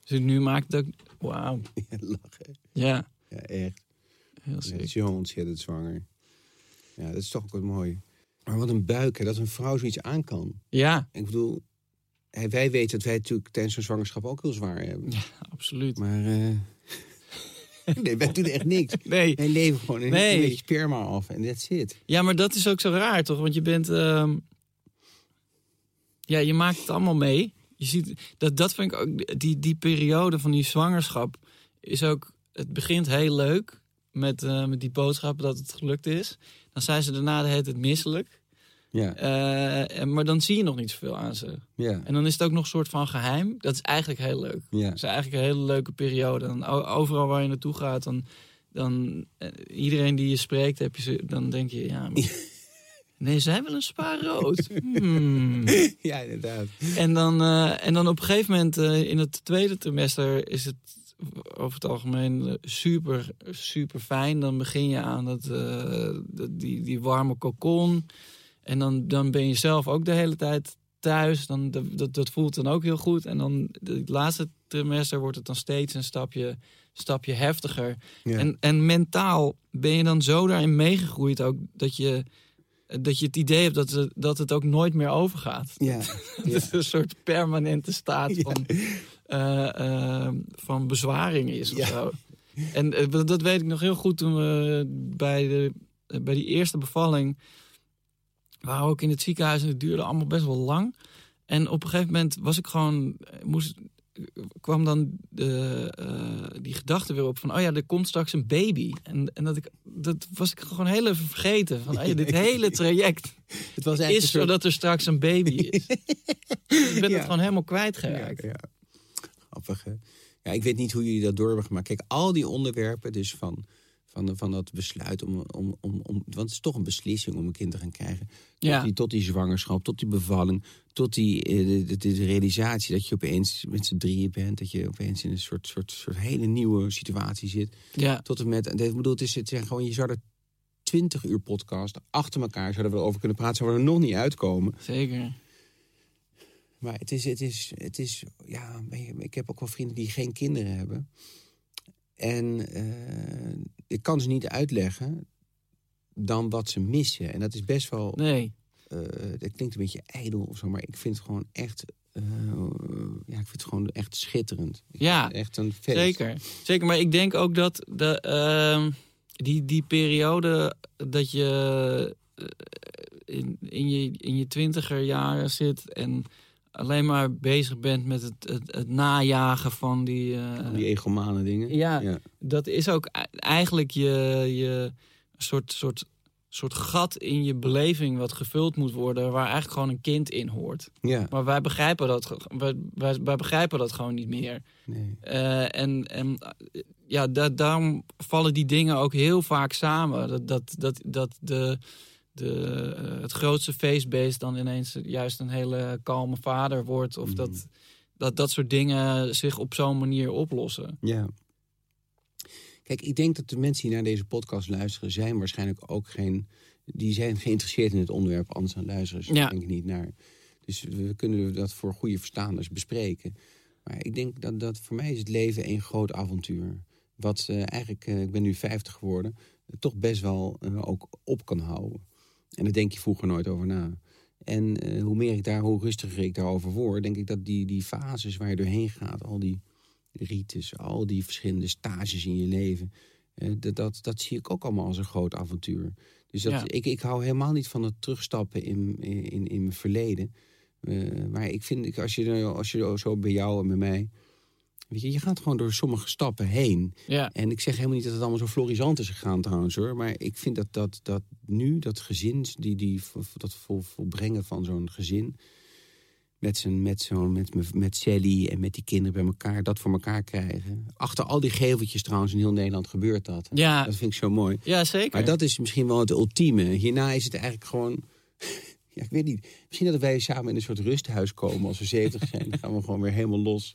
Dus nu maakt het ook, wauw, Ja, lachen. ja, Ja, echt. heel Ja, sick. zo ontzettend zwanger. Ja, dat is toch ook wat mooi. Maar wat een buik, hè, dat een vrouw zoiets aan kan. Ja, Ik bedoel, wij weten dat wij natuurlijk tijdens zo'n zwangerschap ook heel zwaar hebben. absoluut. Maar eh, nee, wij doen echt niks. Nee, Wij leven gewoon een, Nee. een beetje sperma af en that's it. ja, maar dat is ook zo raar toch? Want je bent, ehm, ja, je maakt het allemaal mee. Je ziet, dat, dat vind ik ook, die, die periode van die zwangerschap is ook, het begint heel leuk met, eh, met die boodschap dat het gelukt is. Dan zijn ze daarna de hele tijd misselijk. Ja, Eh, en- maar dan zie je nog niet zoveel aan ze. ja, En dan is het ook nog een soort van geheim. Dat is eigenlijk heel leuk. ja. Het is eigenlijk een hele leuke periode. O- overal waar je naartoe gaat, dan, dan eh, iedereen die je spreekt, heb je ze, dan denk je, ja, maar, nee, zij wil een spa rood. Hmm. Ja, inderdaad. En, dan, en dan op een gegeven moment in het tweede trimester is het over het algemeen eh, super, super fijn. Dan begin je aan dat, eh, die, die warme cocon. En dan, dan ben je zelf ook de hele tijd thuis. Dan, dat, dat, voelt dan ook heel goed. En dan het laatste trimester wordt het dan steeds een stapje, stapje heftiger. Ja. En, en mentaal ben je dan zo daarin meegegroeid ook dat je, dat je het idee hebt dat, het- dat het ook nooit meer overgaat. ja. Het is een soort permanente staat van, van bezwaring is of Ja. zo. En eh, dat- weet ik nog heel goed toen we bij, de, eh, bij die eerste bevalling... waren we ook in het ziekenhuis en het duurde allemaal best wel lang. En op een gegeven moment was ik gewoon... eh, Moest, kwam dan de, eh, die gedachte weer op van, oh ja, er komt straks een baby. En, en dat, ik, dat was ik gewoon heel even vergeten. Van, oh dit hele traject Het was is zodat er straks een baby is. ik ben Ja. het gewoon helemaal kwijtgeraakt. Ja, ja. Grappig, hè? Ja, ik weet niet hoe jullie dat door hebben gemaakt. Kijk, al die onderwerpen, dus van, van, van dat besluit om, om, om, om... Want het is toch een beslissing om een kind te gaan krijgen. Tot, Ja. die, tot die zwangerschap, tot die bevalling, tot die eh, de, de, de realisatie dat je opeens met z'n drieën bent. Dat je opeens in een soort, soort, soort hele nieuwe situatie zit. Ja, Tot en met, en ik bedoel, het, is, het zijn gewoon, je zou er twintig uur podcast achter elkaar zouden we erover kunnen praten. Zouden we er nog niet uitkomen. zeker. Maar het is, het is, het is, ja, ik heb ook wel vrienden die geen kinderen hebben. En eh, ik kan ze niet uitleggen dan wat ze missen. En dat is best wel, Nee, eh dat klinkt een beetje ijdel of zo, maar ik vind het gewoon echt, eh, ja, ik vind het gewoon echt schitterend. Ik Ja, echt een feest. zeker. Zeker, maar ik denk ook dat de, ehm, die, die periode dat je eh, in, in, je in je twintiger jaren zit en alleen maar bezig bent met het, het, het najagen van die... eh, Die egomane dingen. Ja, ja. dat is ook e- eigenlijk je, je soort, soort, soort gat in je beleving wat gevuld moet worden, waar eigenlijk gewoon een kind in hoort. ja. Maar wij begrijpen dat, wij, wij, wij begrijpen dat gewoon niet meer. Nee. Eh, en en ja, da daarom vallen die dingen ook heel vaak samen. Dat, dat, dat, dat de, de, eh, het grootste feestbeest dan ineens juist een hele kalme vader wordt. Of dat, dat dat soort dingen zich op zo'n manier oplossen. Ja. Kijk, ik denk dat de mensen die naar deze podcast luisteren... zijn waarschijnlijk ook geen... die zijn geïnteresseerd in het onderwerp, anders dan luisteren ze Ja. denk ik niet naar. Dus we kunnen dat voor goede verstaanders bespreken. Maar ik denk dat, dat voor mij is het leven een groot avontuur. Wat eh, eigenlijk, eh, ik ben nu 50 geworden... toch best wel ook op kan houden. En daar denk je vroeger nooit over na. En eh, hoe meer ik daar, hoe rustiger ik daarover word... denk ik dat die, die fases waar je doorheen gaat... al die rites, al die verschillende stages in je leven. eh, dat, dat, dat zie ik ook allemaal als een groot avontuur. Dus dat, Ja. ik, ik hou helemaal niet van het terugstappen in, in, in mijn verleden. Eh, maar ik vind, ik- als je, als je zo bij jou en bij mij... Weet je, je gaat gewoon door sommige stappen heen. Ja, En ik zeg helemaal niet dat het allemaal zo florisant is gegaan trouwens hoor. Maar ik vind dat, dat, dat nu, dat gezin, die, die, dat vol, volbrengen van zo'n gezin... Met, zijn, met, zo'n met, met, met Sally en met die kinderen bij elkaar, dat voor elkaar krijgen. Achter al die geveltjes trouwens in heel Nederland gebeurt dat. ja, Dat vind ik zo mooi. ja zeker. Maar dat is misschien wel het ultieme. Hierna is het eigenlijk gewoon... Ja, ik weet niet. Misschien dat wij samen in een soort rusthuis komen als we 70 zijn. Dan gaan we gewoon weer helemaal los.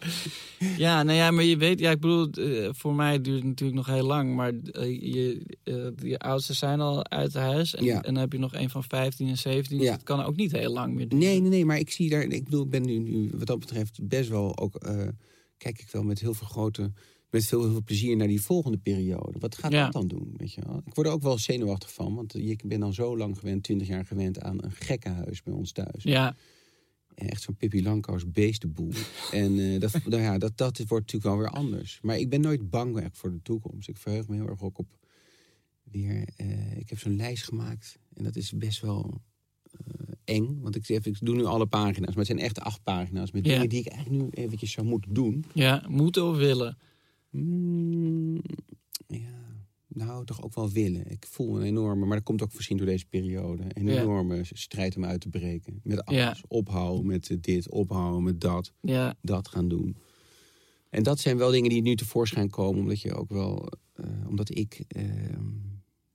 Ja, nou ja, maar je weet, ja, ik bedoel, eh, voor mij duurt het natuurlijk nog heel lang. Maar eh, je, eh, je oudsten zijn al uit huis. En, Ja. en dan heb je nog een van 15 en 17. Dus Ja. het kan ook niet heel lang meer duren. Nee, nee, nee, maar ik zie daar. Ik bedoel, ik ben nu, nu wat dat betreft best wel ook. kijk ik wel met heel veel grote. Met veel, heel veel plezier naar die volgende periode. Wat gaat Ja. dat dan doen? Weet je wel? Ik word er ook wel zenuwachtig van. Want je bent dan zo lang gewend, 20 jaar gewend aan een gekkenhuis bij ons thuis. Ja, Echt zo'n Pippi Langkous beestenboel. en eh, dat, nou ja, dat, dat wordt natuurlijk wel weer anders. Maar ik ben nooit bang echt voor de toekomst. Ik verheug me heel erg ook op weer... eh, ik heb zo'n lijst gemaakt. En dat is best wel eh, eng. Want ik, zeg, ik doe nu alle pagina's. Maar het zijn echt acht pagina's. Met Ja. dingen die ik eigenlijk nu eventjes zou moeten doen. ja, moeten of willen. Mm, ja, nou, toch ook wel willen. Ik voel een enorme, maar dat komt ook misschien door deze periode. Een Ja. enorme strijd om uit te breken. Met alles. Ja. Ophouden met dit, ophouden met dat Ja, dat gaan doen. En dat zijn wel dingen die nu tevoorschijn komen, omdat je ook wel, eh, omdat ik, eh,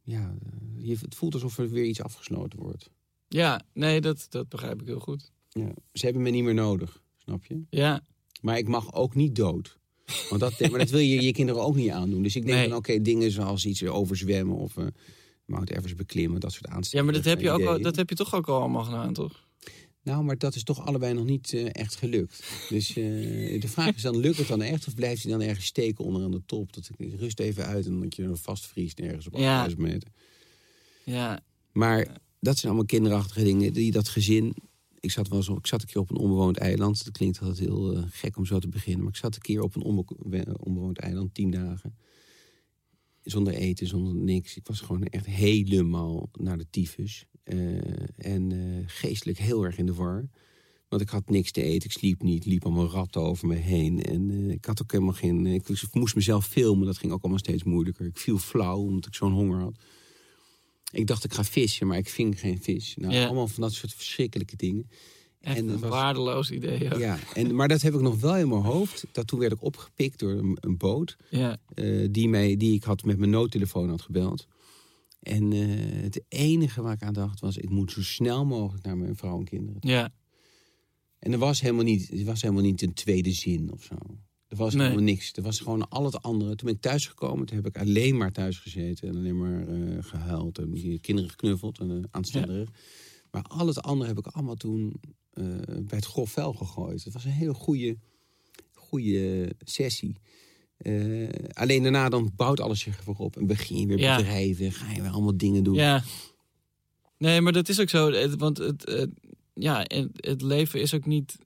ja, je, het voelt alsof er weer iets afgesloten wordt. ja nee, dat, dat begrijp ik heel goed. Ja. Ze hebben me niet meer nodig, snap je? Ja, Maar ik mag ook niet dood. Want dat, maar dat wil je je kinderen ook niet aandoen. Dus ik denk Nee. van, oké, dingen zoals iets overzwemmen of eh Mount Everest beklimmen, dat soort ja aanstekingen. maar dat heb, je ook al, dat heb je toch ook al allemaal gedaan, toch? Nou, maar dat is toch allebei nog niet eh, echt gelukt. Dus eh, de vraag is dan, lukt het dan echt of blijft hij dan ergens steken onder aan de top? Dat ik rust even uit en dat je dan vastvriest ergens op Ja. 8000 meter. Ja, Maar dat zijn allemaal kinderachtige dingen. Die dat gezin. Ik zat, wel zo, ik zat een keer op een onbewoond eiland. Dat klinkt altijd heel eh, gek om zo te beginnen. Maar ik zat een keer op een onbewoond eiland, tien dagen. Zonder eten, zonder niks. Ik was gewoon echt helemaal naar de tyfus. Eh, en eh, geestelijk heel erg in de war. Want ik had niks te eten, ik sliep niet, liep allemaal ratten over me heen. En ik had ook helemaal geen. Ik moest mezelf filmen, dat ging ook allemaal steeds moeilijker. Ik viel flauw omdat ik zo'n honger had. Ik dacht ik ga vissen, maar ik ving geen vis. Nou, Ja. allemaal van dat soort verschrikkelijke dingen. Echt En een was- waardeloos idee. Ja. Ja, en, maar dat heb ik nog wel in mijn hoofd. Dat toen werd ik opgepikt door een, een boot. Ja. eh, die, mij, die ik had met mijn noodtelefoon had gebeld. En eh, het enige waar ik aan dacht was... ik moet zo snel mogelijk naar mijn vrouw en kinderen. ja. En er was helemaal niet, er was helemaal niet een tweede zin of zo. Er was Nee. helemaal niks. Er was gewoon al het andere. Toen ben ik thuisgekomen, toen heb ik alleen maar thuis gezeten. En alleen maar eh, gehuild en kinderen geknuffeld en uh, aanstellerig. Maar al het andere heb ik allemaal toen eh, bij het grof vuil gegooid. Het was een hele goede, goede sessie. Eh, alleen daarna dan bouwt alles zich weer op. En begin je weer Ja. bedrijven, ga je weer allemaal dingen doen. Ja. Nee, maar dat is ook zo. Het- Want het, het- ja, het, het leven is ook niet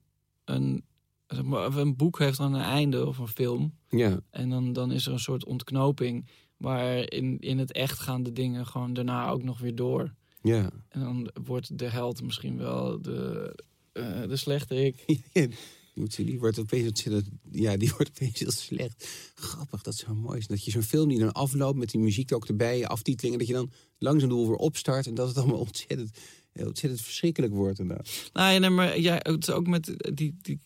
een... Een boek heeft dan een einde of een film. ja. En dan, dan is er een soort ontknoping. Maar in, in het echt gaan de dingen gewoon daarna ook nog weer door. ja. En dan wordt de held misschien wel de, eh, de slechte ik. Ja, die wordt opeens ja, die wordt opeens heel slecht. Grappig, dat zo mooi. is. Dat je zo'n film die dan afloopt met die muziek er ook erbij, aftiteling, en dat je dan langzaam doel weer opstart en dat het allemaal ontzettend, ontzettend verschrikkelijk wordt. Inderdaad. Nou ja, nee, maar ja, het is ook met die, die,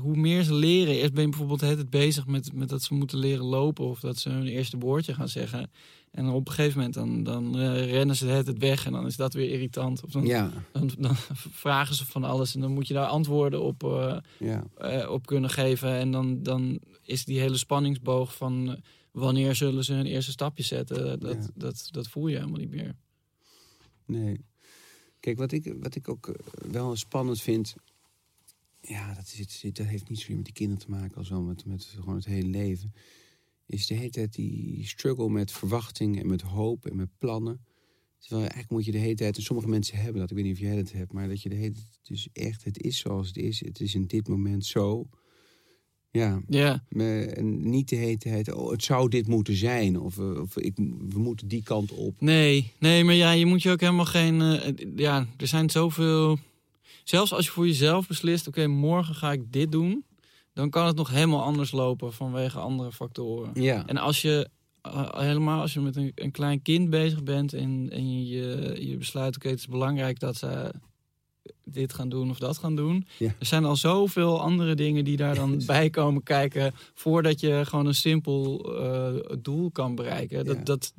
hoe meer ze leren. Eerst ben je bijvoorbeeld tijd bezig met, met dat ze moeten leren lopen of dat ze hun eerste woordje gaan zeggen. En op een gegeven moment dan, dan eh, rennen ze tijd weg en dan is dat weer irritant. Of dan, Ja, dan, dan vragen ze van alles en dan moet je daar antwoorden op, eh, ja, eh, op kunnen geven. En dan, dan is die hele spanningsboog van wanneer zullen ze hun eerste stapje zetten, dat, Ja. dat, dat voel je helemaal niet meer. nee. Kijk, wat ik, wat ik ook wel spannend vind, ja, dat, is, dat heeft niet zozeer met die kinderen te maken als wel met, met gewoon het hele leven. Is de hele tijd die struggle met verwachting en met hoop en met plannen. Terwijl eigenlijk moet je de hele tijd, en sommige mensen hebben dat, ik weet niet of jij dat hebt, maar dat je de hele tijd, dus echt, het is zoals het is, het is in dit moment zo. Ja, Ja, en niet de hele tijd, oh, het zou dit moeten zijn, of, eh, of ik, we moeten die kant op. Nee, nee, maar ja, je moet je ook helemaal geen. eh, ja, er zijn zoveel. Zelfs als je voor jezelf beslist, oké, morgen ga ik dit doen, dan kan het nog helemaal anders lopen vanwege andere factoren. Ja, En als je eh, helemaal als je met een, een klein kind bezig bent en, en je, je besluit, oké, het is belangrijk dat ze dit gaan doen of dat gaan doen. Ja. Er zijn al zoveel andere dingen die daar dan bij komen kijken voordat je gewoon een simpel eh, doel kan bereiken. Dat, Ja. dat,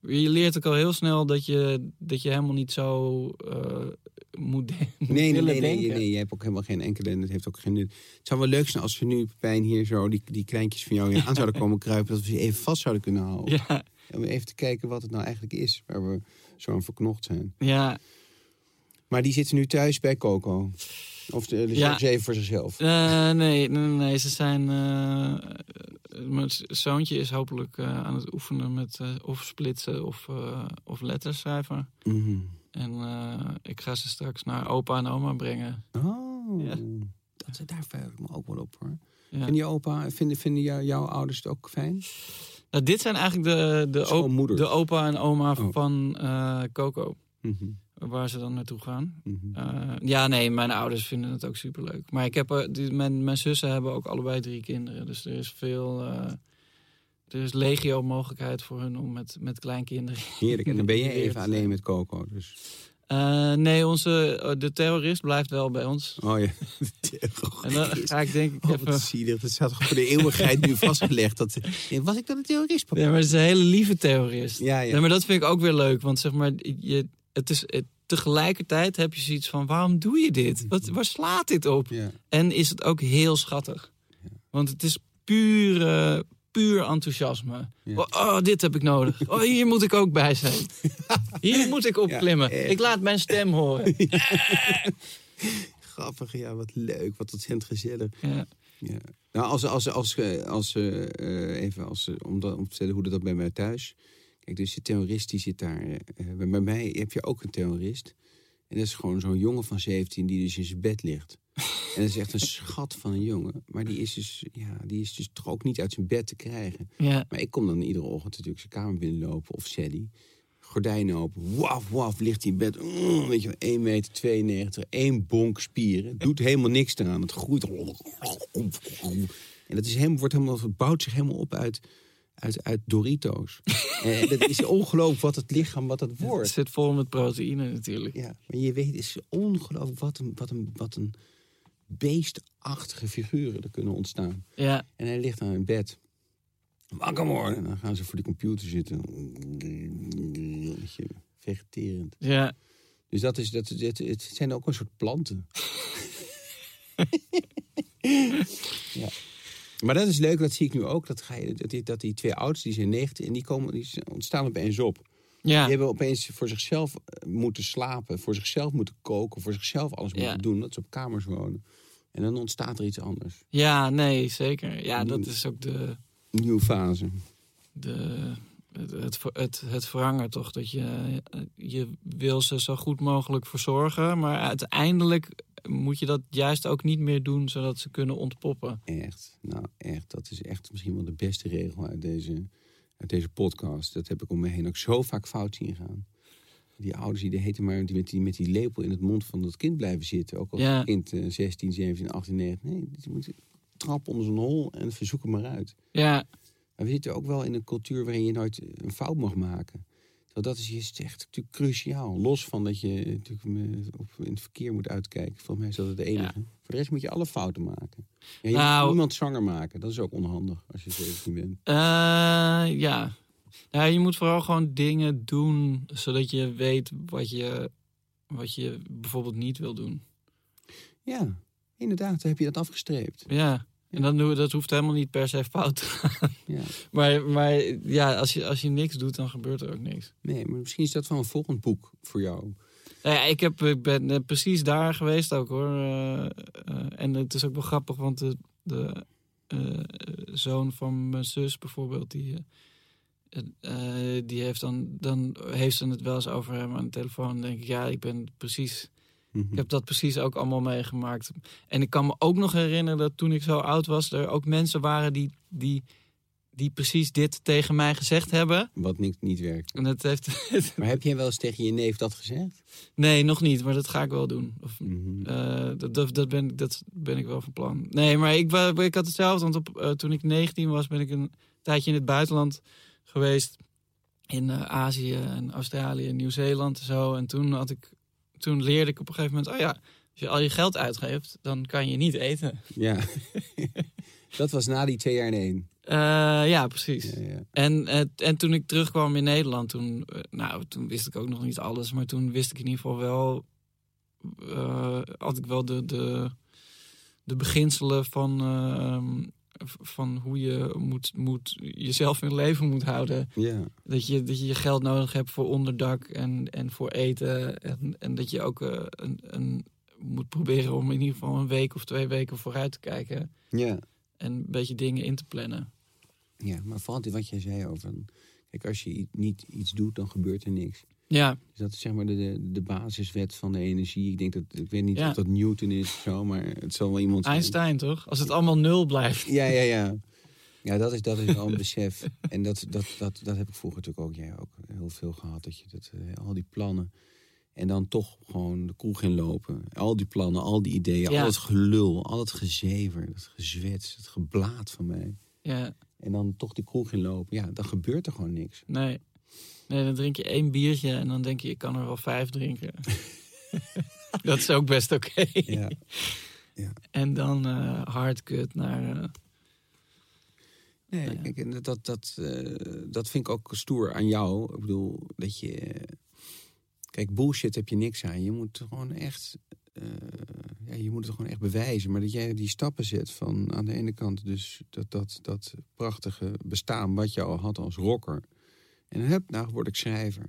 je leert ook al heel snel dat je, dat je helemaal niet zo eh, moet, Nee, nee, willen nee, nee, denken. nee, je hebt ook helemaal geen enkele en het heeft ook geen nut. Het zou wel leuk zijn als we nu, Pepijn, hier zo die, die kleintjes van jou hier aan zouden komen kruipen, dat we ze even vast zouden kunnen houden. Ja, Om even te kijken wat het nou eigenlijk is, waar we zo aan verknocht zijn. ja, Maar die zitten nu thuis bij Coco. Of de, de Ja. ze even voor zichzelf. Eh, nee, nee, nee, ze zijn. eh, mijn zoontje is hopelijk eh, aan het oefenen met of splitsen of, of letters schrijven. Mhm. En eh, ik ga ze straks naar opa en oma brengen. Oh, Ja. dat, daar verheug ik me ook wel op hoor. Ja. Vinden, je opa, vinden, vinden jou, jouw ouders het ook fijn? Nou, dit zijn eigenlijk de, de, op- de opa en oma Oh. van eh, Coco. Mhm, Waar ze dan naartoe gaan. mhm. Eh, ja, nee, mijn ouders vinden het ook superleuk. Maar ik heb, die, mijn, mijn zussen hebben ook allebei drie kinderen. Dus er is veel. Er is legio mogelijkheid voor hun om met, met kleinkinderen. Heerlijk. En dan ben je even alleen met Coco. Dus. Eh, nee, onze, eh, de terrorist blijft wel bij ons. Oh ja. En dan ga ik denk ik Oh, even... zielig. Dat staat toch voor de eeuwigheid nu vastgelegd. Dat, was ik dan een terrorist, papa? Ja, maar het is een hele lieve terrorist. Ja, ja. Nee, maar dat vind ik ook weer leuk. Want zeg maar, je, het is, het, tegelijkertijd heb je zoiets van... waarom doe je dit? Wat, waar slaat dit op? Ja. En is het ook heel schattig. Want het is puur, eh, puur enthousiasme. Ja. Oh, oh, dit heb ik nodig. Oh, hier moet ik ook bij zijn. Hier moet ik opklimmen. ik laat mijn stem horen. Grappig, ja, wat leuk. Wat ontzettend gezellig. Ja. Ja. Nou, als, als, als, eh, als, eh, eh, even als, eh, om, dat, om te vertellen hoe dat bij mij thuis. Kijk, dus de terrorist die zit daar. eh, eh, bij bij mij heb je ook een terrorist. En dat is gewoon zo'n jongen van 17 die dus in zijn bed ligt. En dat is echt een schat van een jongen. Maar die is dus, ja, die is dus toch ook niet uit zijn bed te krijgen. Ja. Maar ik kom dan iedere ochtend natuurlijk zijn kamer binnenlopen. Of Sally. Gordijnen open. Waf, waf, ligt hij in bed. Mm, weet je, 1 meter 92, één bonk spieren. Doet helemaal niks eraan. Het groeit. En dat is helemaal, wordt helemaal, het bouwt zich helemaal op uit, uit, uit Doritos. en dat is ongelooflijk wat het lichaam, wat het Het wordt. zit vol met proteïne natuurlijk. Ja, maar je weet, het is ongelooflijk wat een, wat een, wat een beestachtige figuren er kunnen ontstaan. Ja, En hij ligt aan in bed. Wakker worden. En dan gaan ze voor de computer zitten. Vegeterend. ja. Dus dat is, dat, het, het zijn ook een soort planten. ja. Maar dat is leuk, dat zie ik nu ook. Dat, ga je, dat, die, dat die twee ouders, die zijn 19 en die, komen, die ontstaan opeens op. ja. Die hebben opeens voor zichzelf eh, moeten slapen, voor zichzelf moeten koken, voor zichzelf alles Ja. moeten doen. Dat ze op kamers wonen. En dan ontstaat er iets anders. Ja, nee, zeker. Ja, dat is ook de, nieuwe fase. de, het, het, het, het verhangen toch. Dat je, je wil ze zo goed mogelijk verzorgen. Maar uiteindelijk moet je dat juist ook niet meer doen... zodat ze kunnen ontpoppen. Echt, nou echt, dat is echt misschien wel de beste regel uit deze, uit deze podcast. Dat heb ik om me heen ook zo vaak fout zien gaan. Die ouders die de heten maar die met, die met die lepel in het mond van dat kind blijven zitten. Ook als Ja. het kind eh, 16, 17, 18, 19. Nee, die moet trap onder zijn hol en verzoek hem maar uit. Ja, Maar we zitten ook wel in een cultuur waarin je nooit een fout mag maken. Terwijl dat is, is echt natuurlijk cruciaal. Los van dat je natuurlijk eh, op, in het verkeer moet uitkijken. Volgens mij is dat het enige. Ja. Voor de rest moet je alle fouten maken. Ja, je Nou- moet niemand zwanger maken. Dat is ook onhandig als je 17 bent. Eh, ja. Ja, je moet vooral gewoon dingen doen... zodat je weet wat je, wat je bijvoorbeeld niet wil doen. Ja, inderdaad. Dan heb je dat afgestreept. Ja, en dan, doe- dat hoeft helemaal niet per se fout te gaan. Ja. Maar, maar ja, als je, als je niks doet, dan gebeurt er ook niks. Nee, maar misschien is dat wel een volgend boek voor jou. Nou ja, ik, heb, ik ben eh, precies daar geweest ook hoor. Eh, eh, en het is ook wel grappig, want de, de zoon van mijn zus bijvoorbeeld, die, eh, die heeft dan, dan heeft ze het wel eens over hem aan de telefoon. Dan denk ik, ja, ik ben precies, Mhm. ik heb dat precies ook allemaal meegemaakt. En ik kan me ook nog herinneren dat toen ik zo oud was, er ook mensen waren die, die, die precies dit tegen mij gezegd hebben. Wat niet, niet werkt. En het heeft. Maar heb jij wel eens tegen je neef dat gezegd? nee, nog niet, maar dat ga ik wel doen. Of, Mhm. Eh, dat, dat, dat, ben, ik- dat ben ik wel van plan. Nee, maar ik, ik had hetzelfde. Want op, toen ik 19 was, ben ik een tijdje in het buitenland geweest. In eh, Azië en Australië en Nieuw-Zeeland en zo. En toen, had ik, toen leerde ik op een gegeven moment... oh ja, als je al je geld uitgeeft, dan kan je niet eten. Ja. dat was na die twee jaar in één. Eh, ja, precies. Ja, ja. En, en toen ik terugkwam in Nederland, toen, eh, nou, toen wist ik ook nog niet alles. Maar toen wist ik in ieder geval wel, had ik wel de, de, de beginselen van, eh, v- van hoe je moet, moet, jezelf in leven moet houden. Dat je, dat je je geld nodig hebt voor onderdak en, en voor eten. En, en dat je ook eh, een, een, moet proberen om in ieder geval een week of twee weken vooruit te kijken. ja. En een beetje dingen in te plannen. Ja, maar vooral wat jij zei over... Kijk, als je niet iets doet, dan gebeurt er niks. Ja, Dus dat is zeg maar de, de, basiswet van de energie. Ik denk dat, ik weet niet Ja. of dat Newton is of zo, maar het zal wel iemand zijn. Einstein toch? Als het allemaal nul blijft. Ja, ja, ja. Ja, dat is, dat is wel een besef. En dat, dat, dat, dat heb ik vroeger natuurlijk ook, jij ook heel veel gehad. Dat je dat, eh, al die plannen. En dan toch gewoon de kroeg in lopen. Al die plannen, al die ideeën, Ja. al het gelul, al het gezever, het gezwets, het geblaat van mij. Ja, En dan toch die kroeg in lopen. Ja, dan gebeurt er gewoon niks. nee. Nee, dan drink je één biertje en dan denk je, ik kan er wel vijf drinken. dat is ook best oké. Ja. En dan eh hardcut naar... eh, Nee, Ja. kijk, en dat, dat, dat, eh, dat vind ik ook stoer aan jou. Ik bedoel, dat je... Kijk, bullshit heb je niks aan. Je moet gewoon echt... ja, je moet het gewoon echt bewijzen. Maar dat jij die stappen zet van aan de ene kant... dus dat, dat, dat prachtige bestaan wat je al had als rocker. En dan heb, nou word ik schrijver.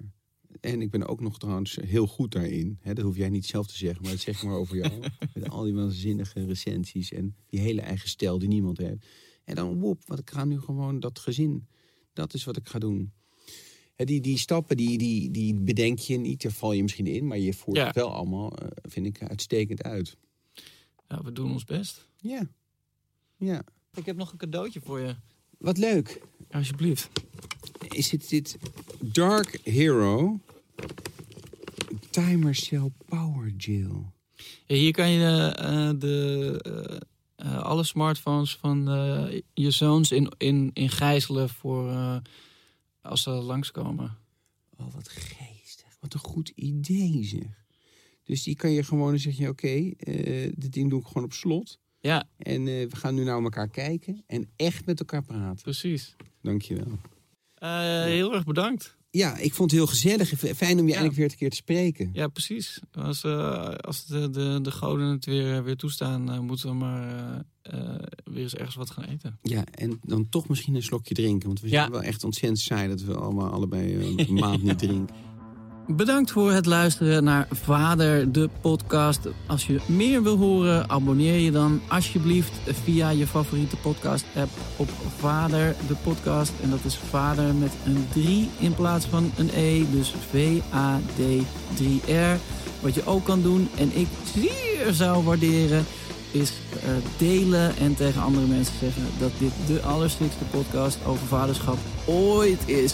En ik ben ook nog trouwens heel goed daarin. Hè, dat hoef jij niet zelf te zeggen, maar dat zeg ik maar over jou. Met al die waanzinnige recensies en die hele eigen stijl die niemand heeft. En dan, woep, wat ik ga nu gewoon dat gezin. Dat is wat ik ga doen. Hè, die, die stappen, die, die, die bedenk je niet. Daar val je misschien in, maar je voert Ja. het wel allemaal, eh, vind ik, uitstekend uit. ja, we doen ons best. Ja. Ja. Ik heb nog een cadeautje voor je. Wat leuk. Alsjeblieft. Is het dit Dark Hero Timer Cell Power Gel. Ja, hier kan je eh, de, eh, eh, alle smartphones van je zoons in, in, in gijzelen voor als ze langskomen. Oh, wat geestig. Wat een goed idee zeg. Dus die kan je gewoon, dan zeg je, oké, dit ding doe ik gewoon op slot. Ja, En we gaan nu naar elkaar kijken en echt met elkaar praten. precies. Dankjewel. Eh, heel erg bedankt. Ja, ik vond het heel gezellig. Fijn om je eindelijk weer een keer te spreken. Ja, precies. Als, eh, als de, de, de goden het weer, weer toestaan, eh, moeten we maar eh, eh, weer eens ergens wat gaan eten. Ja, en dan toch misschien een slokje drinken. Want we Ja. zijn wel echt ontzettend saai dat we allemaal allebei eh, een maand niet drinken. Bedankt voor het luisteren naar Vader de podcast. Als je meer wil horen, abonneer je dan alsjeblieft via je favoriete podcast app op Vader de podcast. En dat is Vader met een 3 in plaats van een E, dus V-A-D-3-R. Wat je ook kan doen en ik zeer zou waarderen is eh, delen en tegen andere mensen zeggen dat dit de allerstikste podcast over vaderschap ooit is.